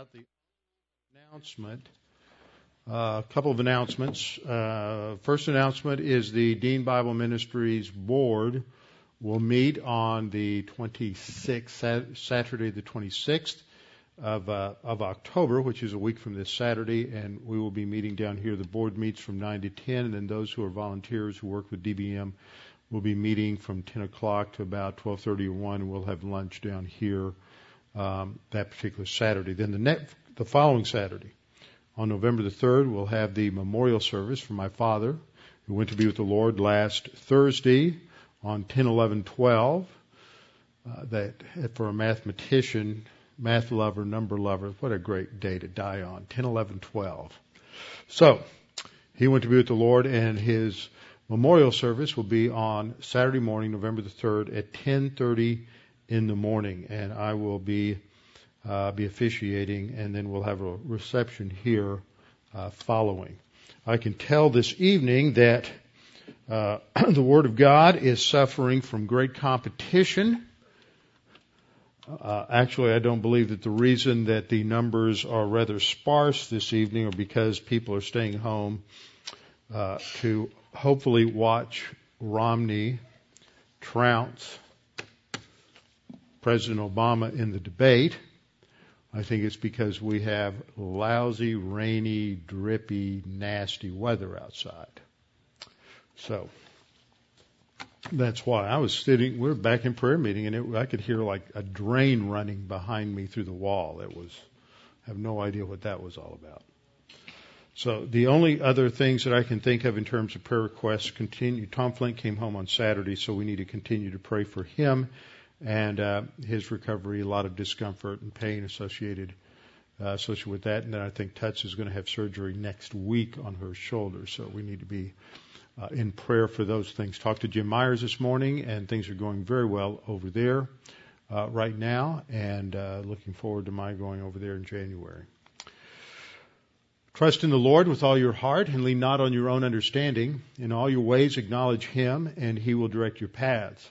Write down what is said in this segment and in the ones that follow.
The announcement, uh, a couple of announcements. Uh, first announcement is the Dean Bible Ministries Board will meet on the 26th, Saturday the 26th of, uh, of October, which is a week from this Saturday, and we will be meeting down here. The board meets from 9 to 10, and then those who are volunteers who work with DBM will be meeting from 10 o'clock to about 12:30 or 1. We'll have lunch down here um, that particular Saturday. Then the next, the following Saturday, on November the 3rd, we'll have the memorial service for my father, who went to be with the Lord last Thursday on 10, 11, 12. Uh, that for a mathematician, math lover, number lover, what a great day to die on. 10, 11, 12. So, he went to be with the Lord and his memorial service will be on Saturday morning, November the 3rd at 10:30 in the morning, and I will be uh, be officiating, and then we'll have a reception here uh, following. I can tell this evening that uh, the Word of God is suffering from great competition. Uh, actually, I don't believe that the reason that the numbers are rather sparse this evening are because people are staying home uh, to hopefully watch Romney trounce President Obama in the debate. I think it's because we have lousy, rainy, drippy, nasty weather outside. So that's why I was sitting. We are back in prayer meeting, and it, I could hear like a drain running behind me through the wall. It was. I have no idea what that was all about. So the only other things that I can think of in terms of prayer requests continue. Tom Flint came home on Saturday, so we need to continue to pray for him and uh, his recovery, a lot of discomfort and pain associated uh, associated with that. And then I think Tuts is going to have surgery next week on her shoulder, so we need to be uh, in prayer for those things. Talked to Jim Myers this morning, and things are going very well over there uh, right now, and uh, looking forward to my going over there in January. Trust in the Lord with all your heart and lean not on your own understanding. In all your ways acknowledge Him, and He will direct your paths.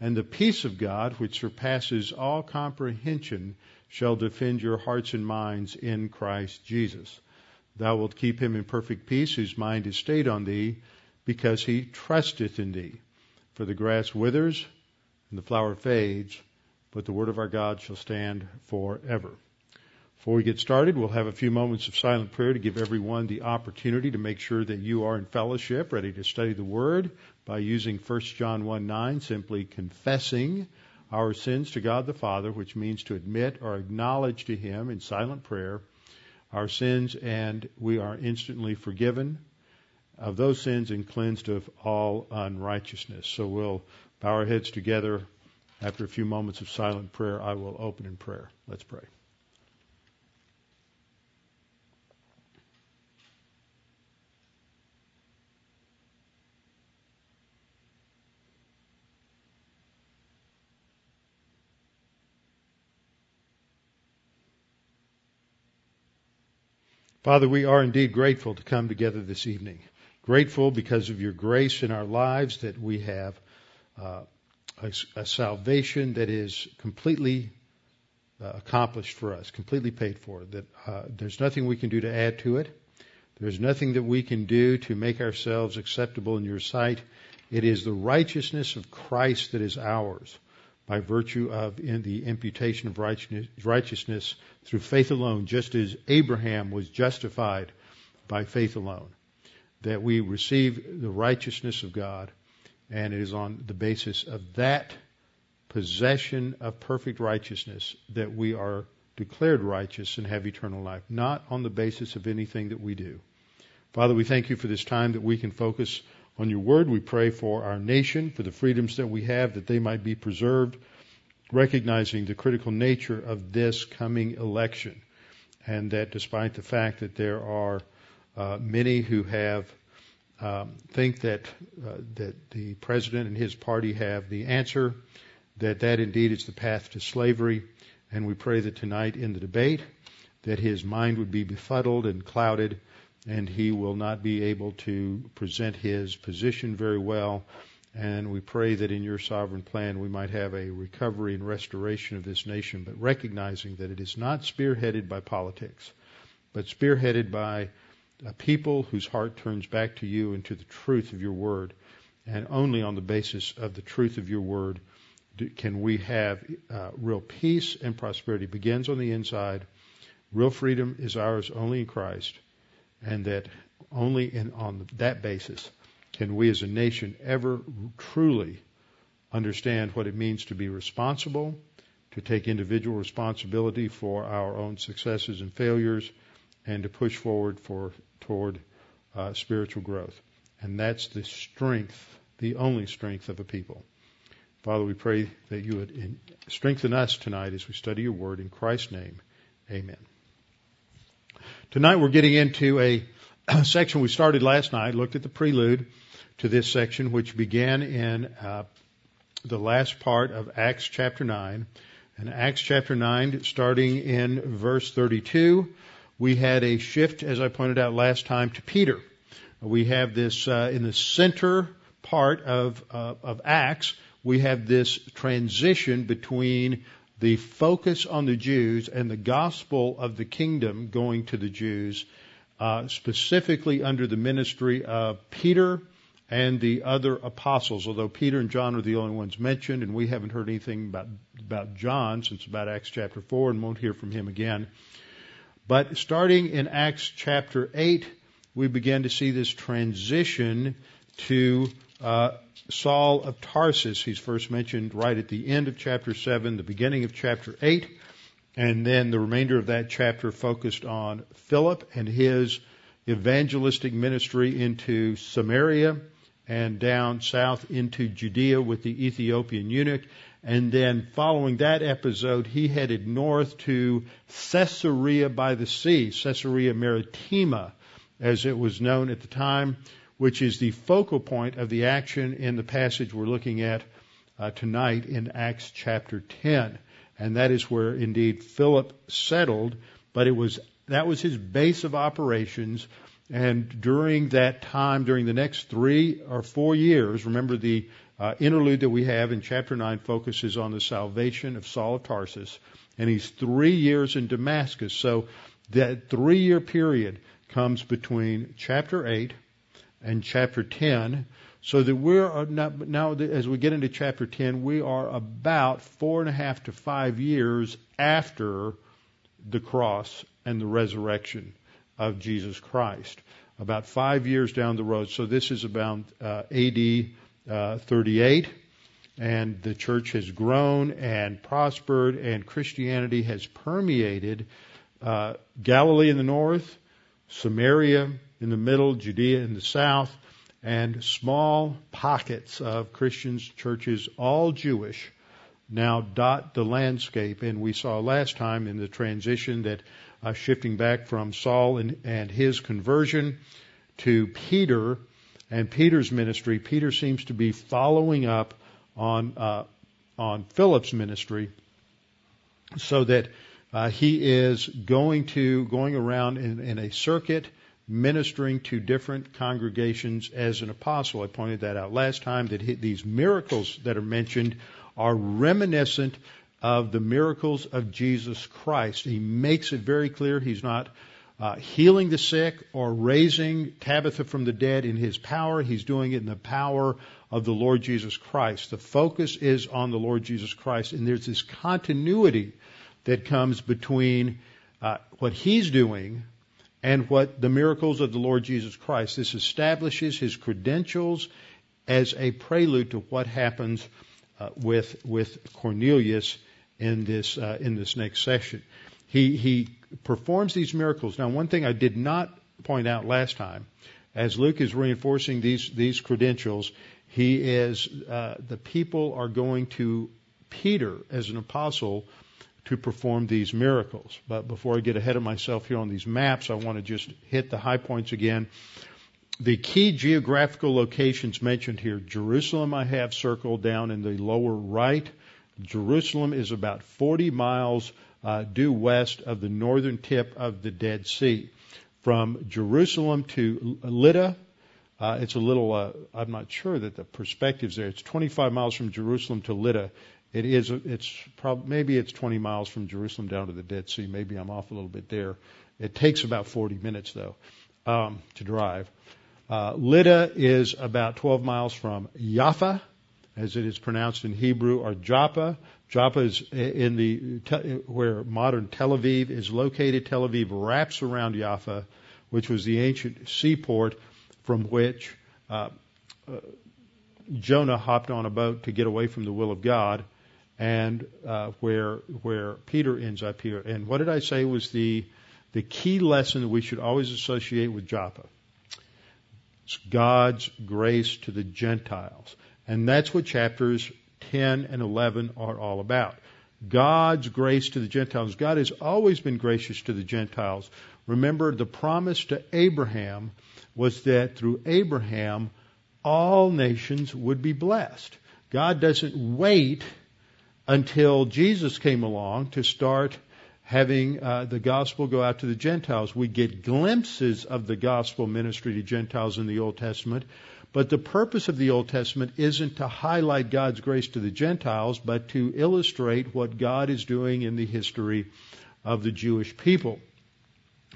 and the peace of God, which surpasses all comprehension, shall defend your hearts and minds in Christ Jesus. Thou wilt keep him in perfect peace whose mind is stayed on thee, because he trusteth in thee. For the grass withers and the flower fades, but the word of our God shall stand forever. Before we get started, we'll have a few moments of silent prayer to give everyone the opportunity to make sure that you are in fellowship, ready to study the Word by using 1 John 1 9, simply confessing our sins to God the Father, which means to admit or acknowledge to Him in silent prayer our sins, and we are instantly forgiven of those sins and cleansed of all unrighteousness. So we'll bow our heads together. After a few moments of silent prayer, I will open in prayer. Let's pray. Father, we are indeed grateful to come together this evening. Grateful because of your grace in our lives that we have uh, a, a, salvation that is completely uh, accomplished for us, completely paid for. That uh, there's nothing we can do to add to it. There's nothing that we can do to make ourselves acceptable in your sight. It is the righteousness of Christ that is ours by virtue of in the imputation of righteousness through faith alone, just as Abraham was justified by faith alone. That we receive the righteousness of God, and it is on the basis of that possession of perfect righteousness that we are declared righteous and have eternal life, not on the basis of anything that we do. Father, we thank you for this time that we can focus on your word. We pray for our nation, for the freedoms that we have, that they might be preserved, recognizing the critical nature of this coming election. And that despite the fact that there are uh, many who have um, think that uh, that the president and his party have the answer, that that indeed is the path to slavery, and we pray that tonight in the debate that his mind would be befuddled and clouded, and he will not be able to present his position very well. And we pray that in your sovereign plan we might have a recovery and restoration of this nation, but recognizing that it is not spearheaded by politics, but spearheaded by a people whose heart turns back to you and to the truth of your word. And only on the basis of the truth of your word can we have uh, real peace and prosperity. It begins on the inside. Real freedom is ours only in Christ, and that only in, on that basis can we as a nation ever truly understand what it means to be responsible, to take individual responsibility for our own successes and failures, and to push forward for toward uh, spiritual growth. And that's the strength, the only strength of a people. Father, we pray that you would strengthen us tonight as we study your word in Christ's name. Amen. Tonight we're getting into a section we started last night, looked at the prelude to this section, which began in uh, the last part of Acts chapter 9. And Acts chapter 9, starting in verse 32, we had a shift, as I pointed out last time, to Peter. We have this uh, in the center part of uh, of Acts. We have this transition between the focus on the Jews and the gospel of the kingdom going to the Jews, uh, specifically under the ministry of Peter and the other apostles. Although Peter and John are the only ones mentioned, and we haven't heard anything about about John since about Acts chapter four, and won't hear from him again. But starting in Acts chapter 8, we begin to see this transition to uh, Saul of Tarsus. He's first mentioned right at the end of chapter 7, the beginning of chapter 8, and then the remainder of that chapter focused on Philip and his evangelistic ministry into Samaria and down south into Judea with the Ethiopian eunuch and then following that episode, he headed north to Caesarea by the sea, Caesarea Maritima, as it was known at the time, which is the focal point of the action in the passage we're looking at uh, tonight in Acts chapter 10. And that is where indeed Philip settled, but it was, that was his base of operations. And during that time, during the next three or four years, remember the uh, interlude that we have in chapter 9 focuses on the salvation of Saul of Tarsus, and he's three years in Damascus. So that three year period comes between chapter 8 and chapter 10, so that we're not, now as we get into chapter 10, we are about four and a half to five years after the cross and the resurrection of Jesus Christ. About five years down the road. So this is about uh, AD uh, 38, and the church has grown and prospered, and Christianity has permeated uh, Galilee in the north, Samaria in the middle, Judea in the south, and small pockets of Christians, churches, all Jewish, now dot the landscape. And we saw last time in the transition that uh, shifting back from Saul and, and his conversion to Peter, and Peter's ministry, Peter seems to be following up on uh, on Philip's ministry, so that uh, he is going to going around in, in a circuit ministering to different congregations as an apostle. I pointed that out last time that he, these miracles that are mentioned are reminiscent of the miracles of Jesus Christ. He makes it very clear he's not uh, healing the sick or raising Tabitha from the dead in his power. He's doing it in the power of the Lord Jesus Christ. The focus is on the Lord Jesus Christ, and there's this continuity that comes between uh, what he's doing and what the miracles of the Lord Jesus Christ. This establishes his credentials as a prelude to what happens uh, with with Cornelius in this uh, in this next session. He he performs these miracles. Now, one thing I did not point out last time, as Luke is reinforcing these these credentials, he is uh, the people are going to Peter as an apostle to perform these miracles. But before I get ahead of myself here on these maps, I want to just hit the high points again. The key geographical locations mentioned here, Jerusalem I have circled down in the lower right. Jerusalem is about 40 miles uh, due west of the northern tip of the Dead Sea. From Jerusalem to Lydda, uh, it's a little, uh, I'm not sure that the perspective's there. It's 25 miles from Jerusalem to Lydda. It is, it's probably, maybe it's 20 miles from Jerusalem down to the Dead Sea. Maybe I'm off a little bit there. It takes about 40 minutes though, um, to drive. Uh, Lydda is about 12 miles from Jaffa, as it is pronounced in Hebrew, or Joppa. Joppa is in the where modern Tel Aviv is located. Tel Aviv wraps around Jaffa, which was the ancient seaport from which uh, uh, Jonah hopped on a boat to get away from the will of God, and uh, where where Peter ends up here. And what did I say was the the key lesson that we should always associate with Joppa? It's God's grace to the Gentiles. And that's what chapters 10 and 11 are all about. God's grace to the Gentiles. God has always been gracious to the Gentiles. Remember, the promise to Abraham was that through Abraham, all nations would be blessed. God doesn't wait until Jesus came along to start having uh, the gospel go out to the Gentiles. We get glimpses of the gospel ministry to Gentiles in the Old Testament, but the purpose of the Old Testament isn't to highlight God's grace to the Gentiles, but to illustrate what God is doing in the history of the Jewish people.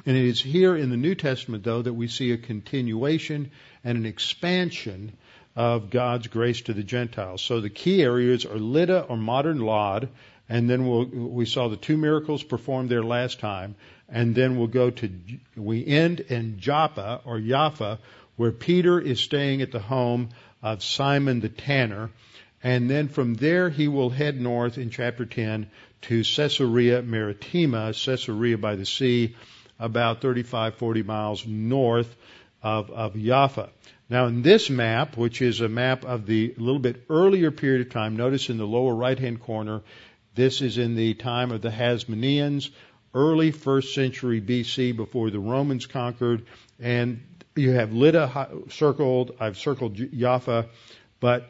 And it is here in the New Testament, though, that we see a continuation and an expansion of God's grace to the Gentiles. So the key areas are Lydda or modern Lod, and then we'll, we saw the two miracles performed there last time, and then we'll go to, we end in Joppa or Jaffa, where Peter is staying at the home of Simon the tanner. And then from there he will head north in chapter 10 to Caesarea Maritima, Caesarea by the sea, about 35, 40 miles north of, of Jaffa. Now in this map, which is a map of the little bit earlier period of time, notice in the lower right hand corner, this is in the time of the Hasmoneans, early first century BC before the Romans conquered, and you have Lydda circled. I've circled Jaffa, but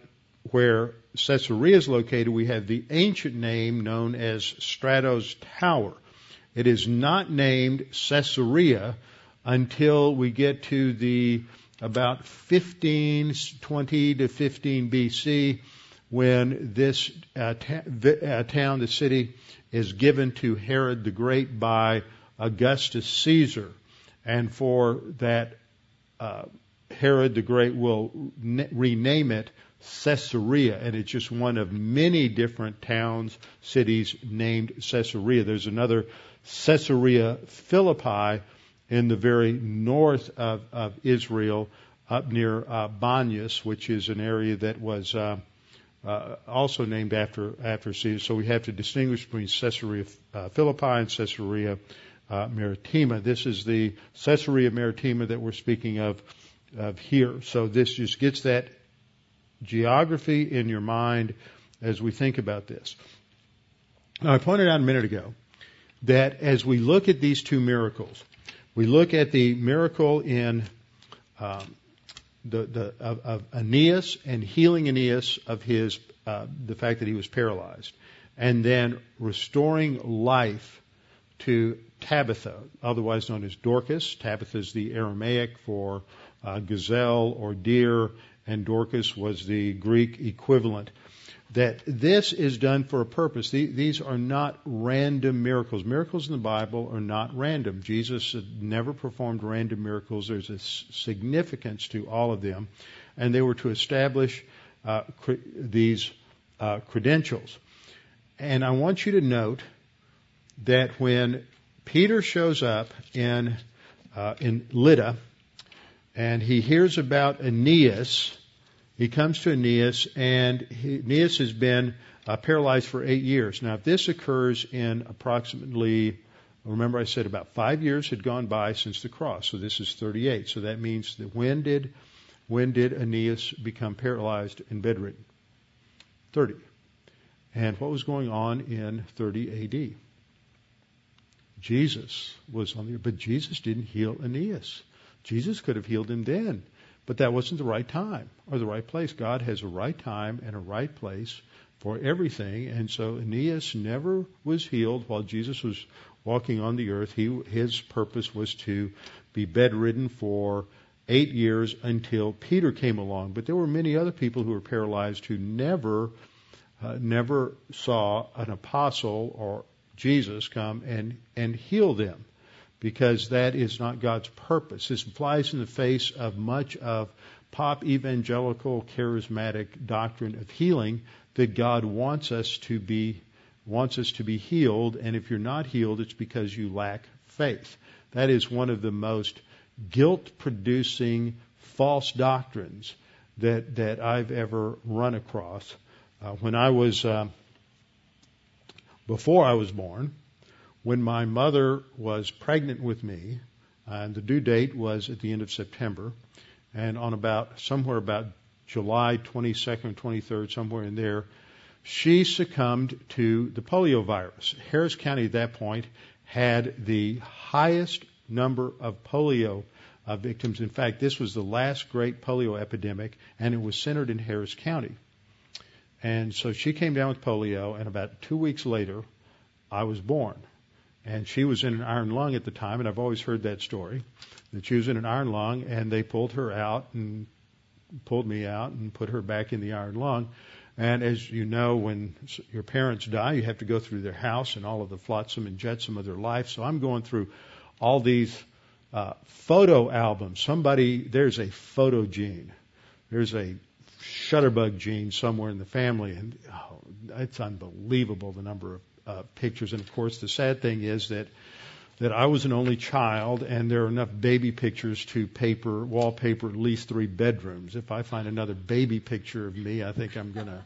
where Caesarea is located, we have the ancient name known as Strato's Tower. It is not named Caesarea until we get to the about 15, 20 to 15 BC, when this uh, ta- uh, town, the city, is given to Herod the Great by Augustus Caesar. And for that uh, Herod the Great will ne- rename it Caesarea, and it's just one of many different towns, cities named Caesarea. There's another Caesarea Philippi in the very north of, of Israel, up near uh, Banyas, which is an area that was uh, uh, also named after after Caesar. So we have to distinguish between Caesarea uh, Philippi and Caesarea uh, Maritima. This is the Caesarea Maritima that we're speaking of, of here. So this just gets that geography in your mind as we think about this. Now, I pointed out a minute ago that as we look at these two miracles, we look at the miracle in um, the, the of, of, Aeneas and healing Aeneas of his uh, the fact that he was paralyzed, and then restoring life to Tabitha, otherwise known as Dorcas. Tabitha is the Aramaic for uh, gazelle or deer, and Dorcas was the Greek equivalent. That this is done for a purpose. These are not random miracles. Miracles in the Bible are not random. Jesus never performed random miracles. There's a significance to all of them, and they were to establish uh, cre- these uh, credentials. And I want you to note that when Peter shows up in uh, in Lydda, and he hears about Aeneas. He comes to Aeneas, and he, Aeneas has been uh, paralyzed for eight years. Now, if this occurs in approximately, remember I said about five years had gone by since the cross, so this is 38. So that means that when did when did Aeneas become paralyzed and bedridden? 30. And what was going on in 30 AD? Jesus was on the earth. but Jesus didn't heal Aeneas. Jesus could have healed him then, but that wasn't the right time or the right place. God has a right time and a right place for everything, and so Aeneas never was healed while Jesus was walking on the earth. He his purpose was to be bedridden for eight years until Peter came along. But there were many other people who were paralyzed who never uh, never saw an apostle or Jesus come and, and heal them because that is not God's purpose. This flies in the face of much of pop evangelical charismatic doctrine of healing that God wants us to be wants us to be healed and if you're not healed it's because you lack faith. That is one of the most guilt producing false doctrines that that I've ever run across. Uh, when I was uh, before I was born, when my mother was pregnant with me, and the due date was at the end of September, and on about somewhere about July 22nd, 23rd, somewhere in there, she succumbed to the polio virus. Harris County at that point had the highest number of polio uh, victims. In fact, this was the last great polio epidemic, and it was centered in Harris County. And so she came down with polio, and about two weeks later, I was born. And she was in an iron lung at the time, and I've always heard that story that she was in an iron lung, and they pulled her out and pulled me out and put her back in the iron lung. And as you know, when your parents die, you have to go through their house and all of the flotsam and jetsam of their life. So I'm going through all these uh, photo albums. Somebody, there's a photo gene. There's a shutterbug gene somewhere in the family, and oh, it's unbelievable the number of uh, pictures. And of course, the sad thing is that that I was an only child, and there are enough baby pictures to paper wallpaper at least three bedrooms. If I find another baby picture of me, I think I'm going to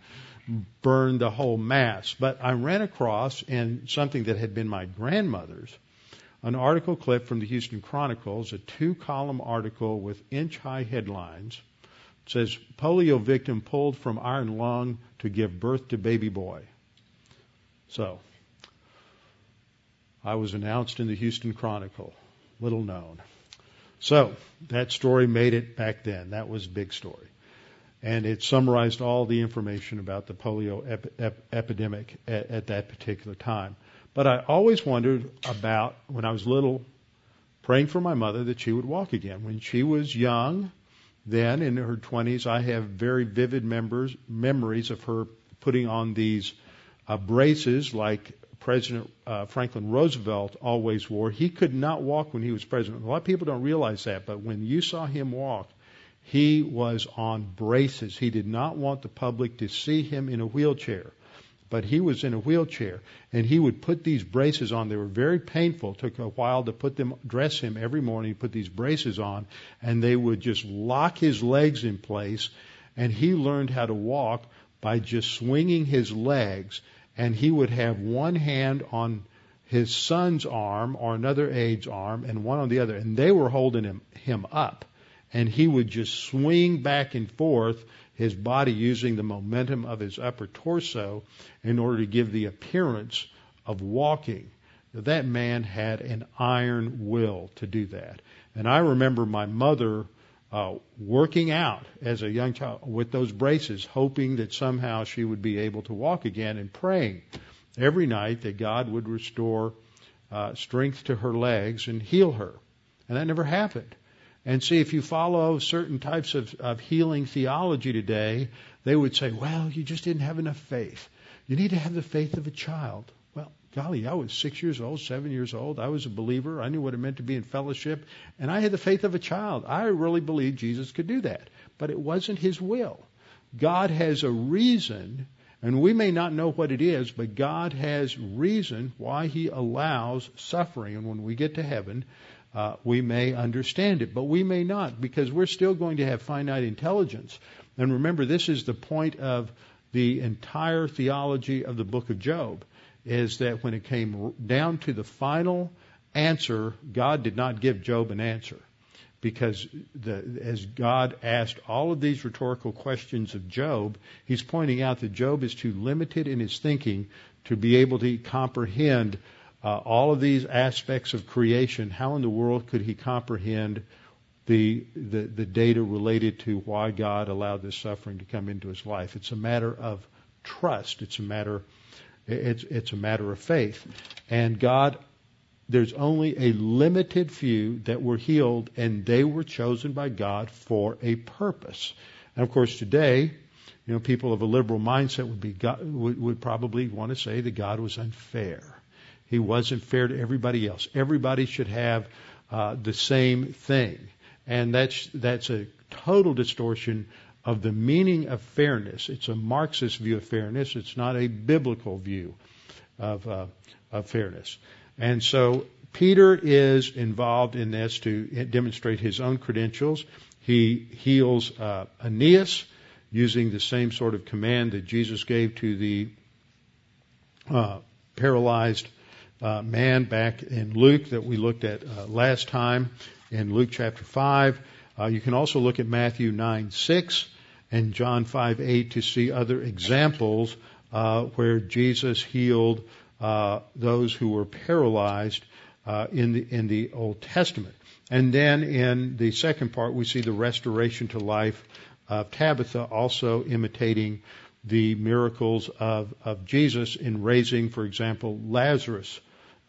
burn the whole mass. But I ran across in something that had been my grandmother's an article clip from the Houston Chronicles, a two column article with inch high headlines says polio victim pulled from iron lung to give birth to baby boy. So, I was announced in the Houston Chronicle, little known. So, that story made it back then. That was a big story. And it summarized all the information about the polio ep- ep- epidemic at, at that particular time. But I always wondered about, when I was little, praying for my mother that she would walk again. When she was young, then in her 20s, I have very vivid members, memories of her putting on these uh, braces like President uh, Franklin Roosevelt always wore. He could not walk when he was president. A lot of people don't realize that, but when you saw him walk, he was on braces. He did not want the public to see him in a wheelchair but he was in a wheelchair and he would put these braces on. They were very painful. It took a while to put them, dress him every morning, put these braces on and they would just lock his legs in place and he learned how to walk by just swinging his legs and he would have one hand on his son's arm or another aide's arm and one on the other and they were holding him, him up and he would just swing back and forth his body using the momentum of his upper torso in order to give the appearance of walking. That man had an iron will to do that. And I remember my mother uh, working out as a young child with those braces, hoping that somehow she would be able to walk again and praying every night that God would restore uh, strength to her legs and heal her. And that never happened. And see, if you follow certain types of, of healing theology today, they would say, well, you just didn't have enough faith. You need to have the faith of a child. Golly, I was six years old, seven years old. I was a believer. I knew what it meant to be in fellowship. And I had the faith of a child. I really believed Jesus could do that. But it wasn't his will. God has a reason, and we may not know what it is, but God has reason why he allows suffering. And when we get to heaven, uh, we may understand it, but we may not because we're still going to have finite intelligence. And remember, this is the point of the entire theology of the book of Job is that when it came down to the final answer, God did not give Job an answer. Because the, as God asked all of these rhetorical questions of Job, he's pointing out that Job is too limited in his thinking to be able to comprehend uh, all of these aspects of creation, how in the world could he comprehend the, the, the data related to why God allowed this suffering to come into his life? It's a matter of trust. It's a matter, it's, it's a matter of faith. And God, there's only a limited few that were healed, and they were chosen by God for a purpose. And of course, today, you know, people of a liberal mindset would be would, would probably want to say that God was unfair. He wasn't fair to everybody else. Everybody should have uh, the same thing, and that's that's a total distortion of the meaning of fairness. It's a Marxist view of fairness. It's not a biblical view of uh, of fairness. And so Peter is involved in this to demonstrate his own credentials. He heals uh, Aeneas using the same sort of command that Jesus gave to the uh, paralyzed uh, man back in Luke that we looked at uh, last time in Luke chapter 5. Uh, you can also look at Matthew 9 6 and John 5 8 to see other examples uh, where Jesus healed uh, those who were paralyzed in the in the Old Testament. And then in the second part, we see the restoration to life of Tabitha, also imitating the miracles of, of Jesus in raising, for example, Lazarus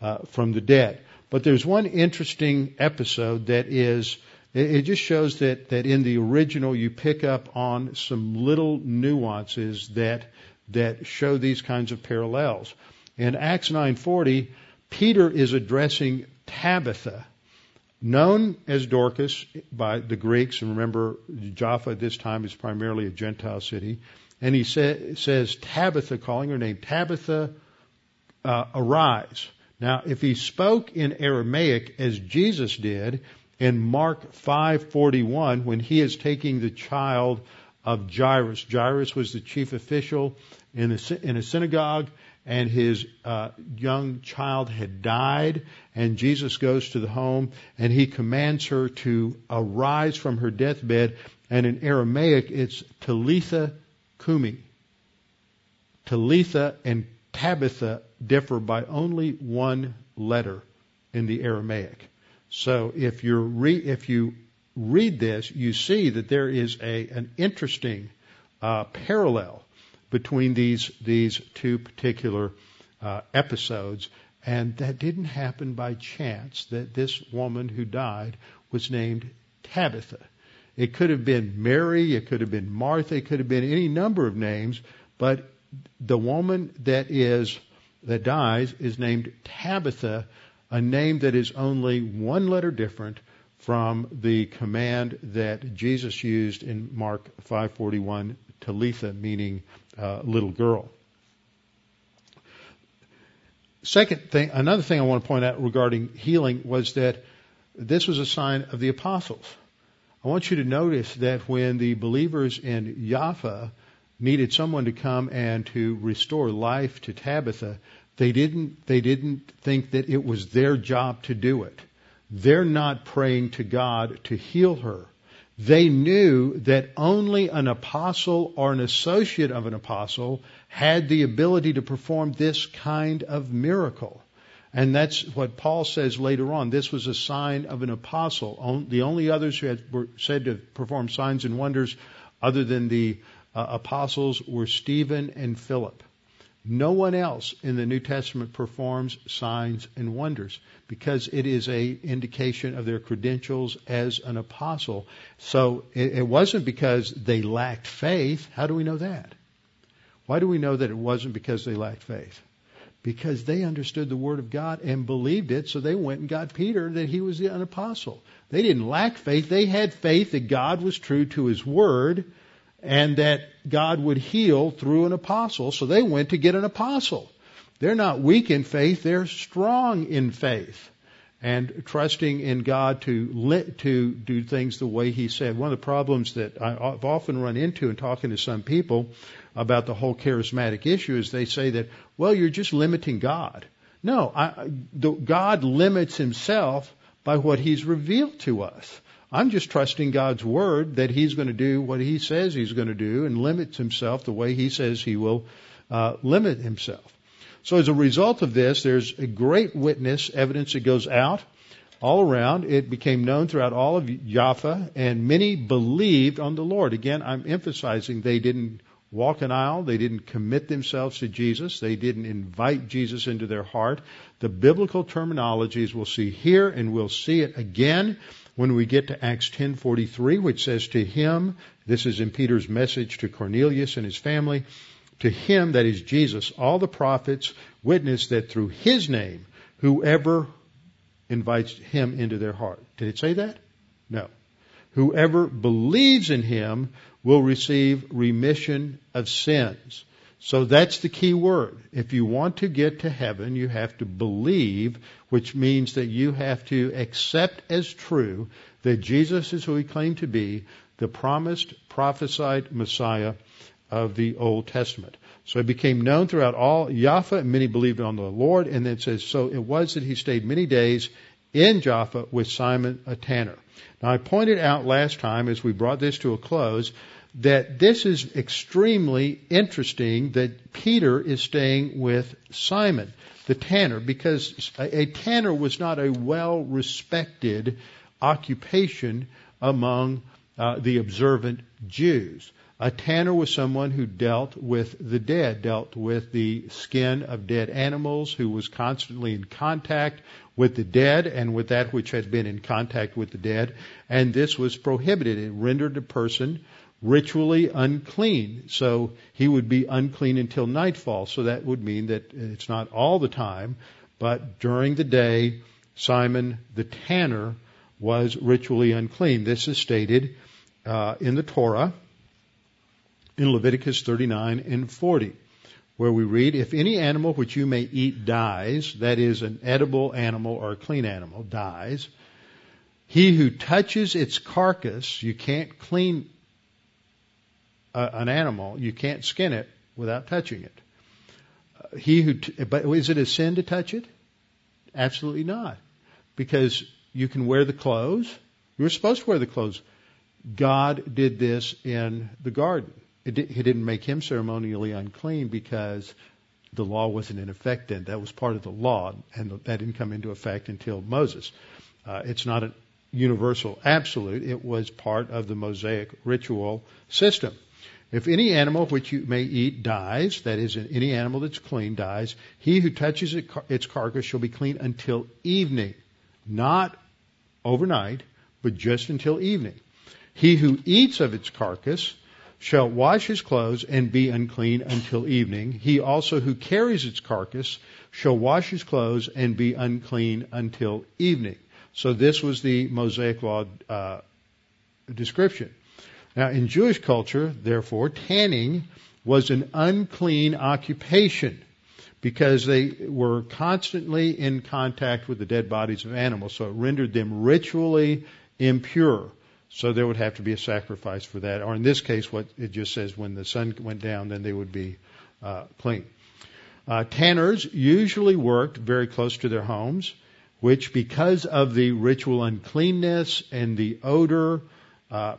uh, from the dead. But there's one interesting episode that is, it, just shows that, that in the original you pick up on some little nuances that, that show these kinds of parallels. In Acts 9:40, Peter is addressing Tabitha, known as Dorcas by the Greeks, and remember, Jaffa at this time is primarily a Gentile city. And he say, says, Tabitha, calling her name, Tabitha, uh, arise. Now, if he spoke in Aramaic as Jesus did in Mark 5:41, when he is taking the child of Jairus, Jairus was the chief official in a, in a synagogue, and his uh, young child had died, and Jesus goes to the home and he commands her to arise from her deathbed, and in Aramaic it's Talitha Kumi. Talitha and Tabitha differ by only one letter in the Aramaic. So if you re- if you read this, you see that there is a an interesting uh, parallel between these these two particular uh, episodes, and that didn't happen by chance. That this woman who died was named Tabitha. It could have been Mary, it could have been Martha, it could have been any number of names, but the woman that is that dies is named Tabitha, a name that is only one letter different from the command that Jesus used in Mark 5:41, Talitha, meaning uh, little girl. Second thing, another thing I want to point out regarding healing was that this was a sign of the apostles. I want you to notice that when the believers in Jaffa needed someone to come and to restore life to Tabitha, they didn't, they didn't think that it was their job to do it. They're not praying to God to heal her. They knew that only an apostle or an associate of an apostle had the ability to perform this kind of miracle. And that's what Paul says later on. This was a sign of an apostle. The only others who had, were said to perform signs and wonders other than the uh, apostles were Stephen and Philip. No one else in the New Testament performs signs and wonders because it is a indication of their credentials as an apostle. So it, it wasn't because they lacked faith. How do we know that? Why do we know that it wasn't because they lacked faith? Because they understood the Word of God and believed it, so they went and got Peter that he was an apostle. They didn't lack faith. They had faith that God was true to His Word and that God would heal through an apostle. So they went to get an apostle. They're not weak in faith, they're strong in faith and trusting in God to to do things the way He said. One of the problems that I've often run into in talking to some people about the whole charismatic issue is they say that, well, you're just limiting God. No, I, the, God limits Himself by what He's revealed to us. I'm just trusting God's word that He's going to do what He says He's going to do and limits Himself the way He says He will uh, limit Himself. So as a result of this, there's a great witness evidence that goes out all around. It became known throughout all of Jaffa, and many believed on the Lord. Again, I'm emphasizing they didn't walk an aisle. They didn't commit themselves to Jesus. They didn't invite Jesus into their heart. The biblical terminologies we'll see here, and we'll see it again when we get to Acts 10:43, which says to him, this is in Peter's message to Cornelius and his family, to him, that is Jesus, all the prophets witness that through his name, whoever invites him into their heart. Did it say that? No. Whoever believes in him will receive remission of sins. So that's the key word. If you want to get to heaven, you have to believe, which means that you have to accept as true that Jesus is who he claimed to be, the promised, prophesied Messiah of the Old Testament. So it became known throughout all Jaffa, and many believed on the Lord. And then it says, so it was that he stayed many days in Jaffa with Simon a tanner. Now I pointed out last time as we brought this to a close that this is extremely interesting that Peter is staying with Simon the tanner because a, a tanner was not a well respected occupation among uh, the observant Jews. A tanner was someone who dealt with the dead, dealt with the skin of dead animals, who was constantly in contact with the dead and with that which had been in contact with the dead. And this was prohibited. It rendered a person ritually unclean. So he would be unclean until nightfall. So that would mean that it's not all the time, but during the day, Simon the tanner was ritually unclean. This is stated uh, in the Torah in Leviticus 39 and 40, where we read, If any animal which you may eat dies, that is, an edible animal or a clean animal dies, he who touches its carcass, you can't clean an animal, you can't skin it without touching it. Uh, he who, t- but is it a sin to touch it? Absolutely not, because you can wear the clothes. You were supposed to wear the clothes. God did this in the garden it, he didn't make him ceremonially unclean because the law wasn't in effect then. That was part of the law, and that didn't come into effect until Moses. Uh, it's not a universal absolute. It was part of the Mosaic ritual system. If any animal which you may eat dies, that is, any animal that's clean dies, he who touches it, its carcass shall be clean until evening. Not overnight, but just until evening. He who eats of its carcass shall wash his clothes and be unclean until evening. He also who carries its carcass shall wash his clothes and be unclean until evening. So this was the Mosaic law uh, description. Now, in Jewish culture, therefore, tanning was an unclean occupation because they were constantly in contact with the dead bodies of animals, so it rendered them ritually impure. So there would have to be a sacrifice for that. Or in this case, what it just says, when the sun went down, then they would be uh, clean. Uh, tanners usually worked very close to their homes, which, because of the ritual uncleanness and the odor, uh,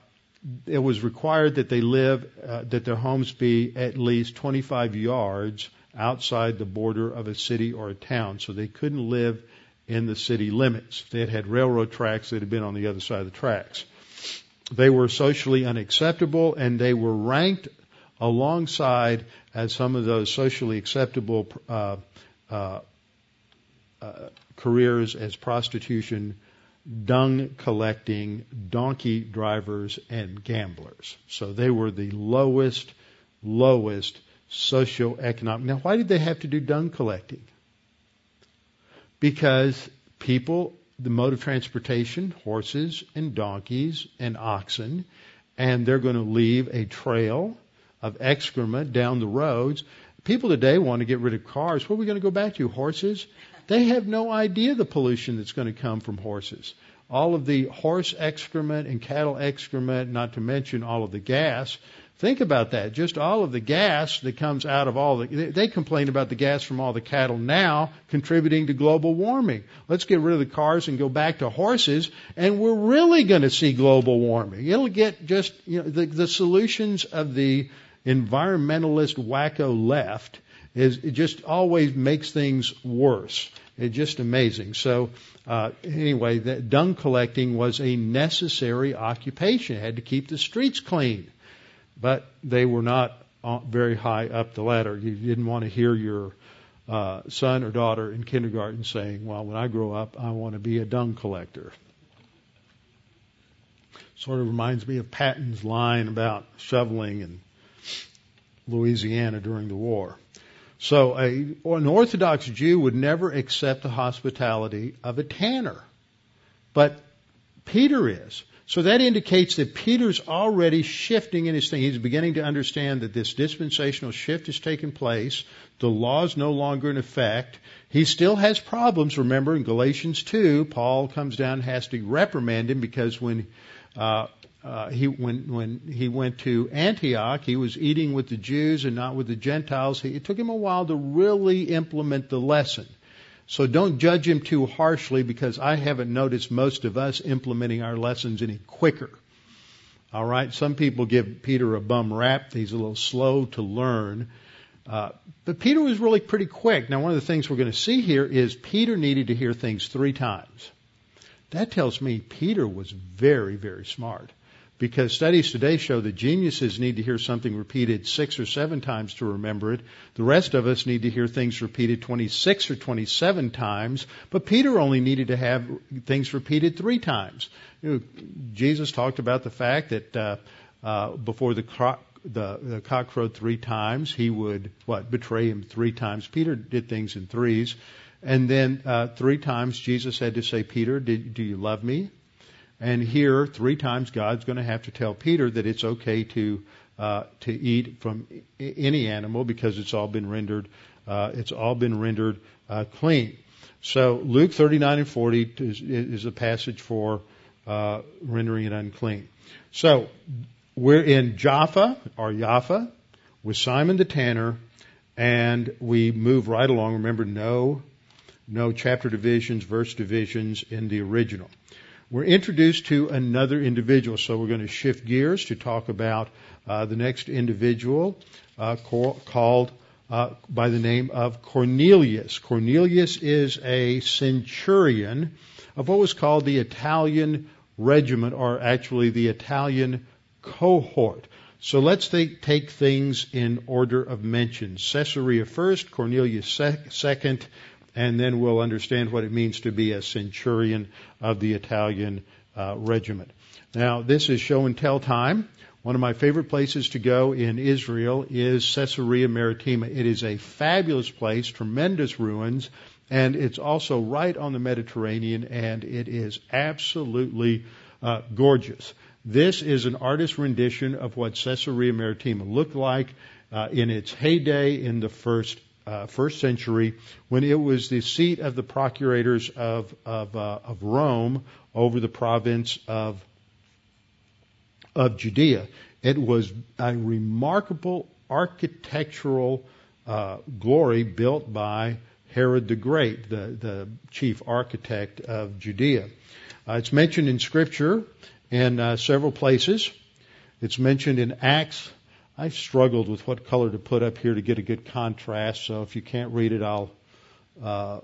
it was required that they live, uh, that their homes be at least 25 yards outside the border of a city or a town. So they couldn't live in the city limits. They had had railroad tracks, they'd been on the other side of the tracks. They were socially unacceptable and they were ranked alongside as some of those socially acceptable uh, uh, uh, careers as prostitution, dung collecting, donkey drivers, and gamblers. So they were the lowest, lowest socioeconomic. Now, why did they have to do dung collecting? Because people the mode of transportation, horses and donkeys and oxen, and they're going to leave a trail of excrement down the roads. People today want to get rid of cars. What are we going to go back to? Horses? They have no idea the pollution that's going to come from horses. All of the horse excrement and cattle excrement, not to mention all of the gas Think about that. Just all of the gas that comes out of all the, they complain about the gas from all the cattle now contributing to global warming. Let's get rid of the cars and go back to horses and we're really going to see global warming. It'll get just, you know, the, the solutions of the environmentalist wacko left is it just always makes things worse. It's just amazing. So uh, anyway, dung collecting was a necessary occupation. It had to keep the streets clean, but they were not uh, very high up the ladder. You didn't want to hear your uh, son or daughter in kindergarten saying, "Well, when I grow up, I want to be a dung collector." Sort of reminds me of Patton's line about shoveling in Louisiana during the war. So a, an Orthodox Jew would never accept the hospitality of a tanner. But Peter is. So that indicates that Peter's already shifting in his thing. He's beginning to understand that this dispensational shift has taken place. The law is no longer in effect. He still has problems. Remember in Galatians 2, Paul comes down and has to reprimand him because when uh, uh, he when when he went to Antioch, he was eating with the Jews and not with the Gentiles. It took him a while to really implement the lesson. So don't judge him too harshly because I haven't noticed most of us implementing our lessons any quicker. All right, some people give Peter a bum rap. He's a little slow to learn. Uh, but Peter was really pretty quick. Now, one of the things we're going to see here is Peter needed to hear things three times. That tells me Peter was very, very smart. Because studies today show that geniuses need to hear something repeated six or seven times to remember it. The rest of us need to hear things repeated 26 or 27 times. But Peter only needed to have things repeated three times. You know, Jesus talked about the fact that uh, uh, before the, cro- the, the cock crowed three times, he would what betray him three times. Peter did things in threes. And then uh, three times Jesus had to say, Peter, did, do you love me? And here, three times, God's going to have to tell Peter that it's okay to uh, to eat from any animal because it's all been rendered uh, it's all been rendered uh, clean. So Luke 39 and 40 is, is a passage for uh, rendering it unclean. So we're in Joppa or Jaffa with Simon the tanner, and we move right along. Remember, no no chapter divisions, verse divisions in the original. We're introduced to another individual, so we're going to shift gears to talk about uh, the next individual uh, called uh, by the name of Cornelius. Cornelius is a centurion of what was called the Italian regiment, or actually the Italian cohort. So let's take, things in order of mention. Caesarea first, Cornelius sec- second, and then we'll understand what it means to be a centurion of the Italian uh, regiment. Now, this is show and tell time. One of my favorite places to go in Israel is Caesarea Maritima. It is a fabulous place, tremendous ruins, and it's also right on the Mediterranean, and it is absolutely uh, gorgeous. This is an artist's rendition of what Caesarea Maritima looked like uh, in its heyday in the first uh, first century when it was the seat of the procurators of of, uh, of Rome over the province of of Judea. It was a remarkable architectural uh, glory built by Herod the Great, the, the chief architect of Judea. Uh, it's mentioned in Scripture in uh, several places. It's mentioned in Acts I struggled with what color to put up here to get a good contrast. So if you can't read it, I'll uh,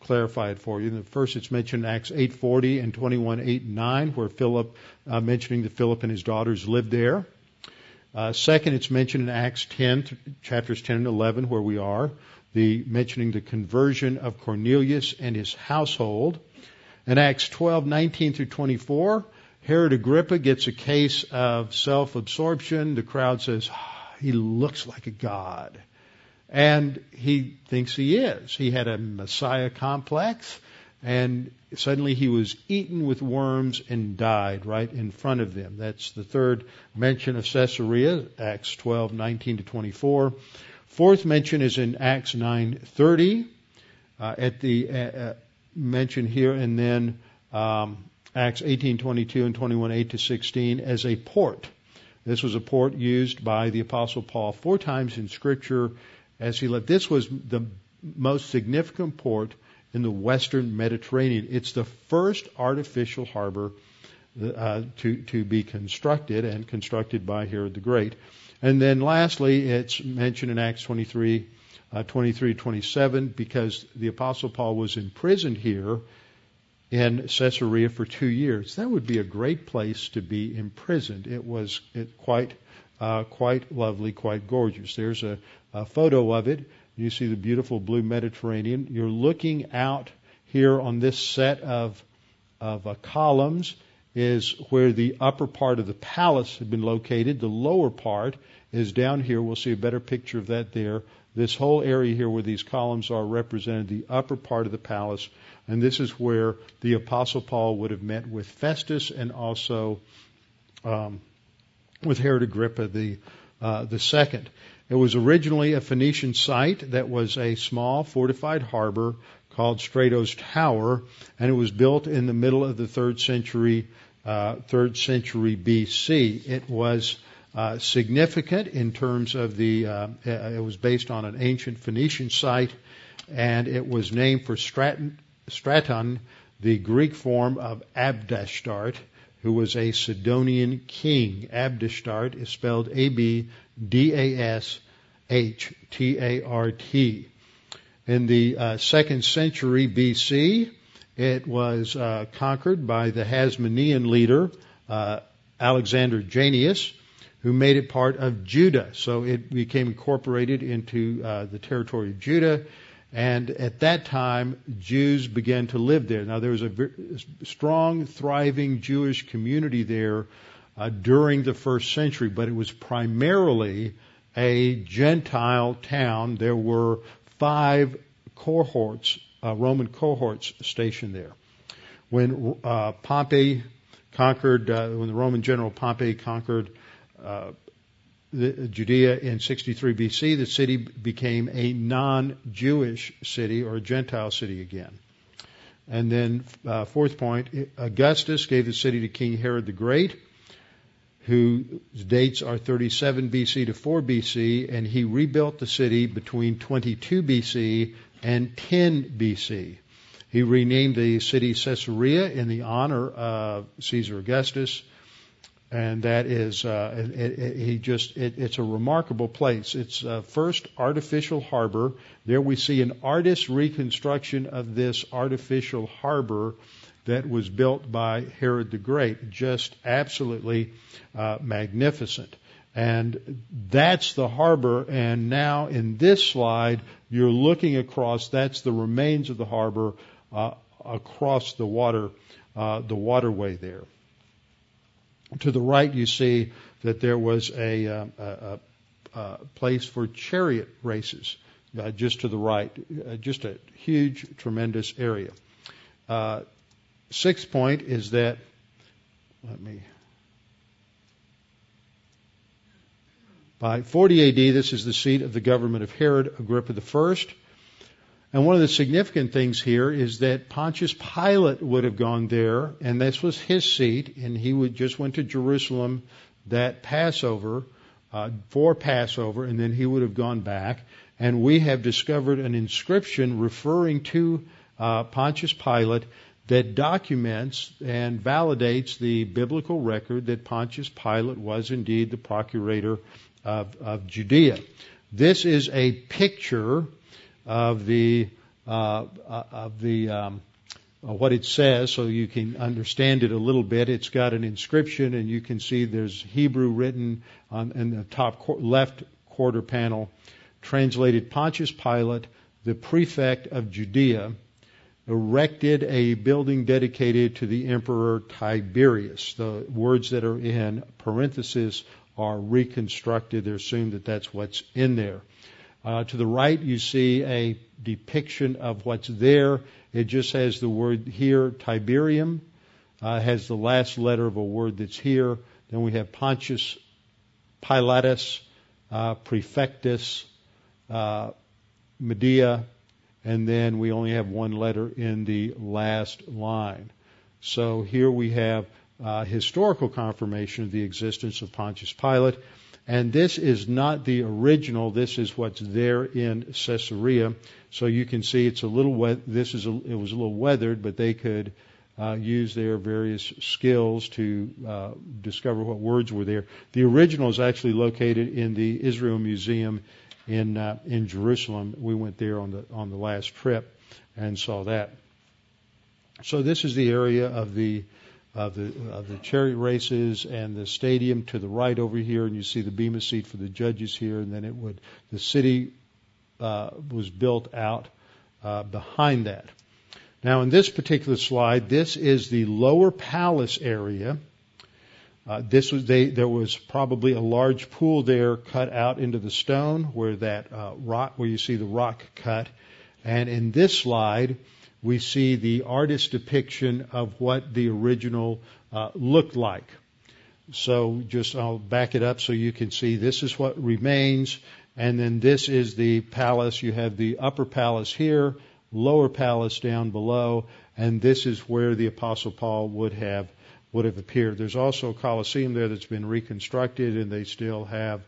clarify it for you. The first, it's mentioned in Acts 8:40 and 21:8-9, where Philip, uh, mentioning that Philip and his daughters lived there. Uh, second, it's mentioned in Acts 10, chapters 10 and 11, where we are, the mentioning the conversion of Cornelius and his household. In Acts 12:19 through 24, Herod Agrippa gets a case of self-absorption. The crowd says, oh, he looks like a god. And he thinks he is. He had a Messiah complex, and suddenly he was eaten with worms and died right in front of them. That's the third mention of Caesarea, Acts 12:19 to 24. Fourth mention is in Acts 9:30, uh, at the uh, uh, mention here, and then um, Acts 18:22 and 21:8 to 16 as a port. This was a port used by the apostle Paul four times in scripture as he left. This was the most significant port in the western Mediterranean. It's the first artificial harbor uh, to to be constructed and constructed by Herod the Great. And then lastly, it's mentioned in Acts 23 uh, 23 27, because the Apostle Paul was imprisoned here in Caesarea for two years. That would be a great place to be imprisoned. It was it quite uh, quite lovely, quite gorgeous. There's a, a photo of it. You see the beautiful blue Mediterranean. You're looking out here on this set of of uh, columns is where the upper part of the palace had been located. The lower part is down here. We'll see a better picture of that there. This whole area here where these columns are represented the upper part of the palace, and this is where the Apostle Paul would have met with Festus and also um, with Herod Agrippa the uh, the second. It was originally a Phoenician site that was a small fortified harbor called Strato's Tower, and it was built in the middle of the third century uh, third century BC. It was uh, significant in terms of the. Uh, it was based on an ancient Phoenician site, and it was named for Straton, Straton the Greek form of Abdashtart, who was a Sidonian king. Abdashtart is spelled A B D A S H T A R T. In the uh, second century BC, it was uh, conquered by the Hasmonean leader uh, Alexander Jannaeus, who made it part of Judah. So it became incorporated into uh, the territory of Judah and at that time, Jews began to live there. Now, there was a strong, thriving Jewish community there uh, during the first century, but it was primarily a Gentile town. There were five cohorts, uh, Roman cohorts stationed there. When uh, Pompey conquered, uh, when the Roman general Pompey conquered uh, Judea in 63 BC, the city became a non-Jewish city or a Gentile city again. And then, uh, fourth point, Augustus gave the city to King Herod the Great, whose dates are 37 BC to 4 BC, and he rebuilt the city between 22 BC and 10 BC. He renamed the city Caesarea in the honor of Caesar Augustus and that is uh, it, it, he just it, it's a remarkable place. It's a first artificial harbor. There we see an artist's reconstruction of this artificial harbor that was built by Herod the Great. Just absolutely uh, magnificent. And that's the harbor. And now in this slide, you're looking across. That's the remains of the harbor uh, across the water, uh, the waterway there. To the right, you see that there was a, uh, a, a place for chariot races uh, just to the right. Uh, just a huge, tremendous area. Uh, sixth point is that, let me. By 40 AD, this is the seat of the government of Herod Agrippa I. And one of the significant things here is that Pontius Pilate would have gone there, and this was his seat, and he would just went to Jerusalem that Passover uh, for Passover, and then he would have gone back. And we have discovered an inscription referring to uh, Pontius Pilate that documents and validates the biblical record that Pontius Pilate was indeed the procurator of, of Judea. This is a picture of the uh, of the um, uh, what it says, so you can understand it a little bit. It's got an inscription, and you can see there's Hebrew written on in the top left quarter panel, translated Pontius Pilate, the prefect of Judea, erected a building dedicated to the emperor Tiberius. The words that are in parenthesis are reconstructed. They're assumed that that's what's in there. Uh, to the right, you see a depiction of what's there. It just has the word here, Tiberium, uh, has the last letter of a word that's here. Then we have Pontius Pilatus, uh, Prefectus, uh, Medea, and then we only have one letter in the last line. So here we have uh, historical confirmation of the existence of Pontius Pilate. And this is not the original. This is what's there in Caesarea. So you can see it's a little. This is a, it was a little weathered, but they could uh, use their various skills to uh, discover what words were there. The original is actually located in the Israel Museum in uh, in Jerusalem. We went there on the on the last trip and saw that. So this is the area of the of the of the chariot races and the stadium to the right over here, and you see the bema seat for the judges here, and then it would the city uh, was built out uh, behind that. Now, in this particular slide, this is the lower palace area. Uh, this was they, there was probably a large pool there cut out into the stone where that uh, rock where you see the rock cut, and in this slide we see the artist's depiction of what the original uh, looked like. So just I'll back it up so you can see this is what remains, and then this is the palace. You have the upper palace here, lower palace down below, and this is where the Apostle Paul would have would have appeared. There's also a Colosseum there that's been reconstructed, and they still have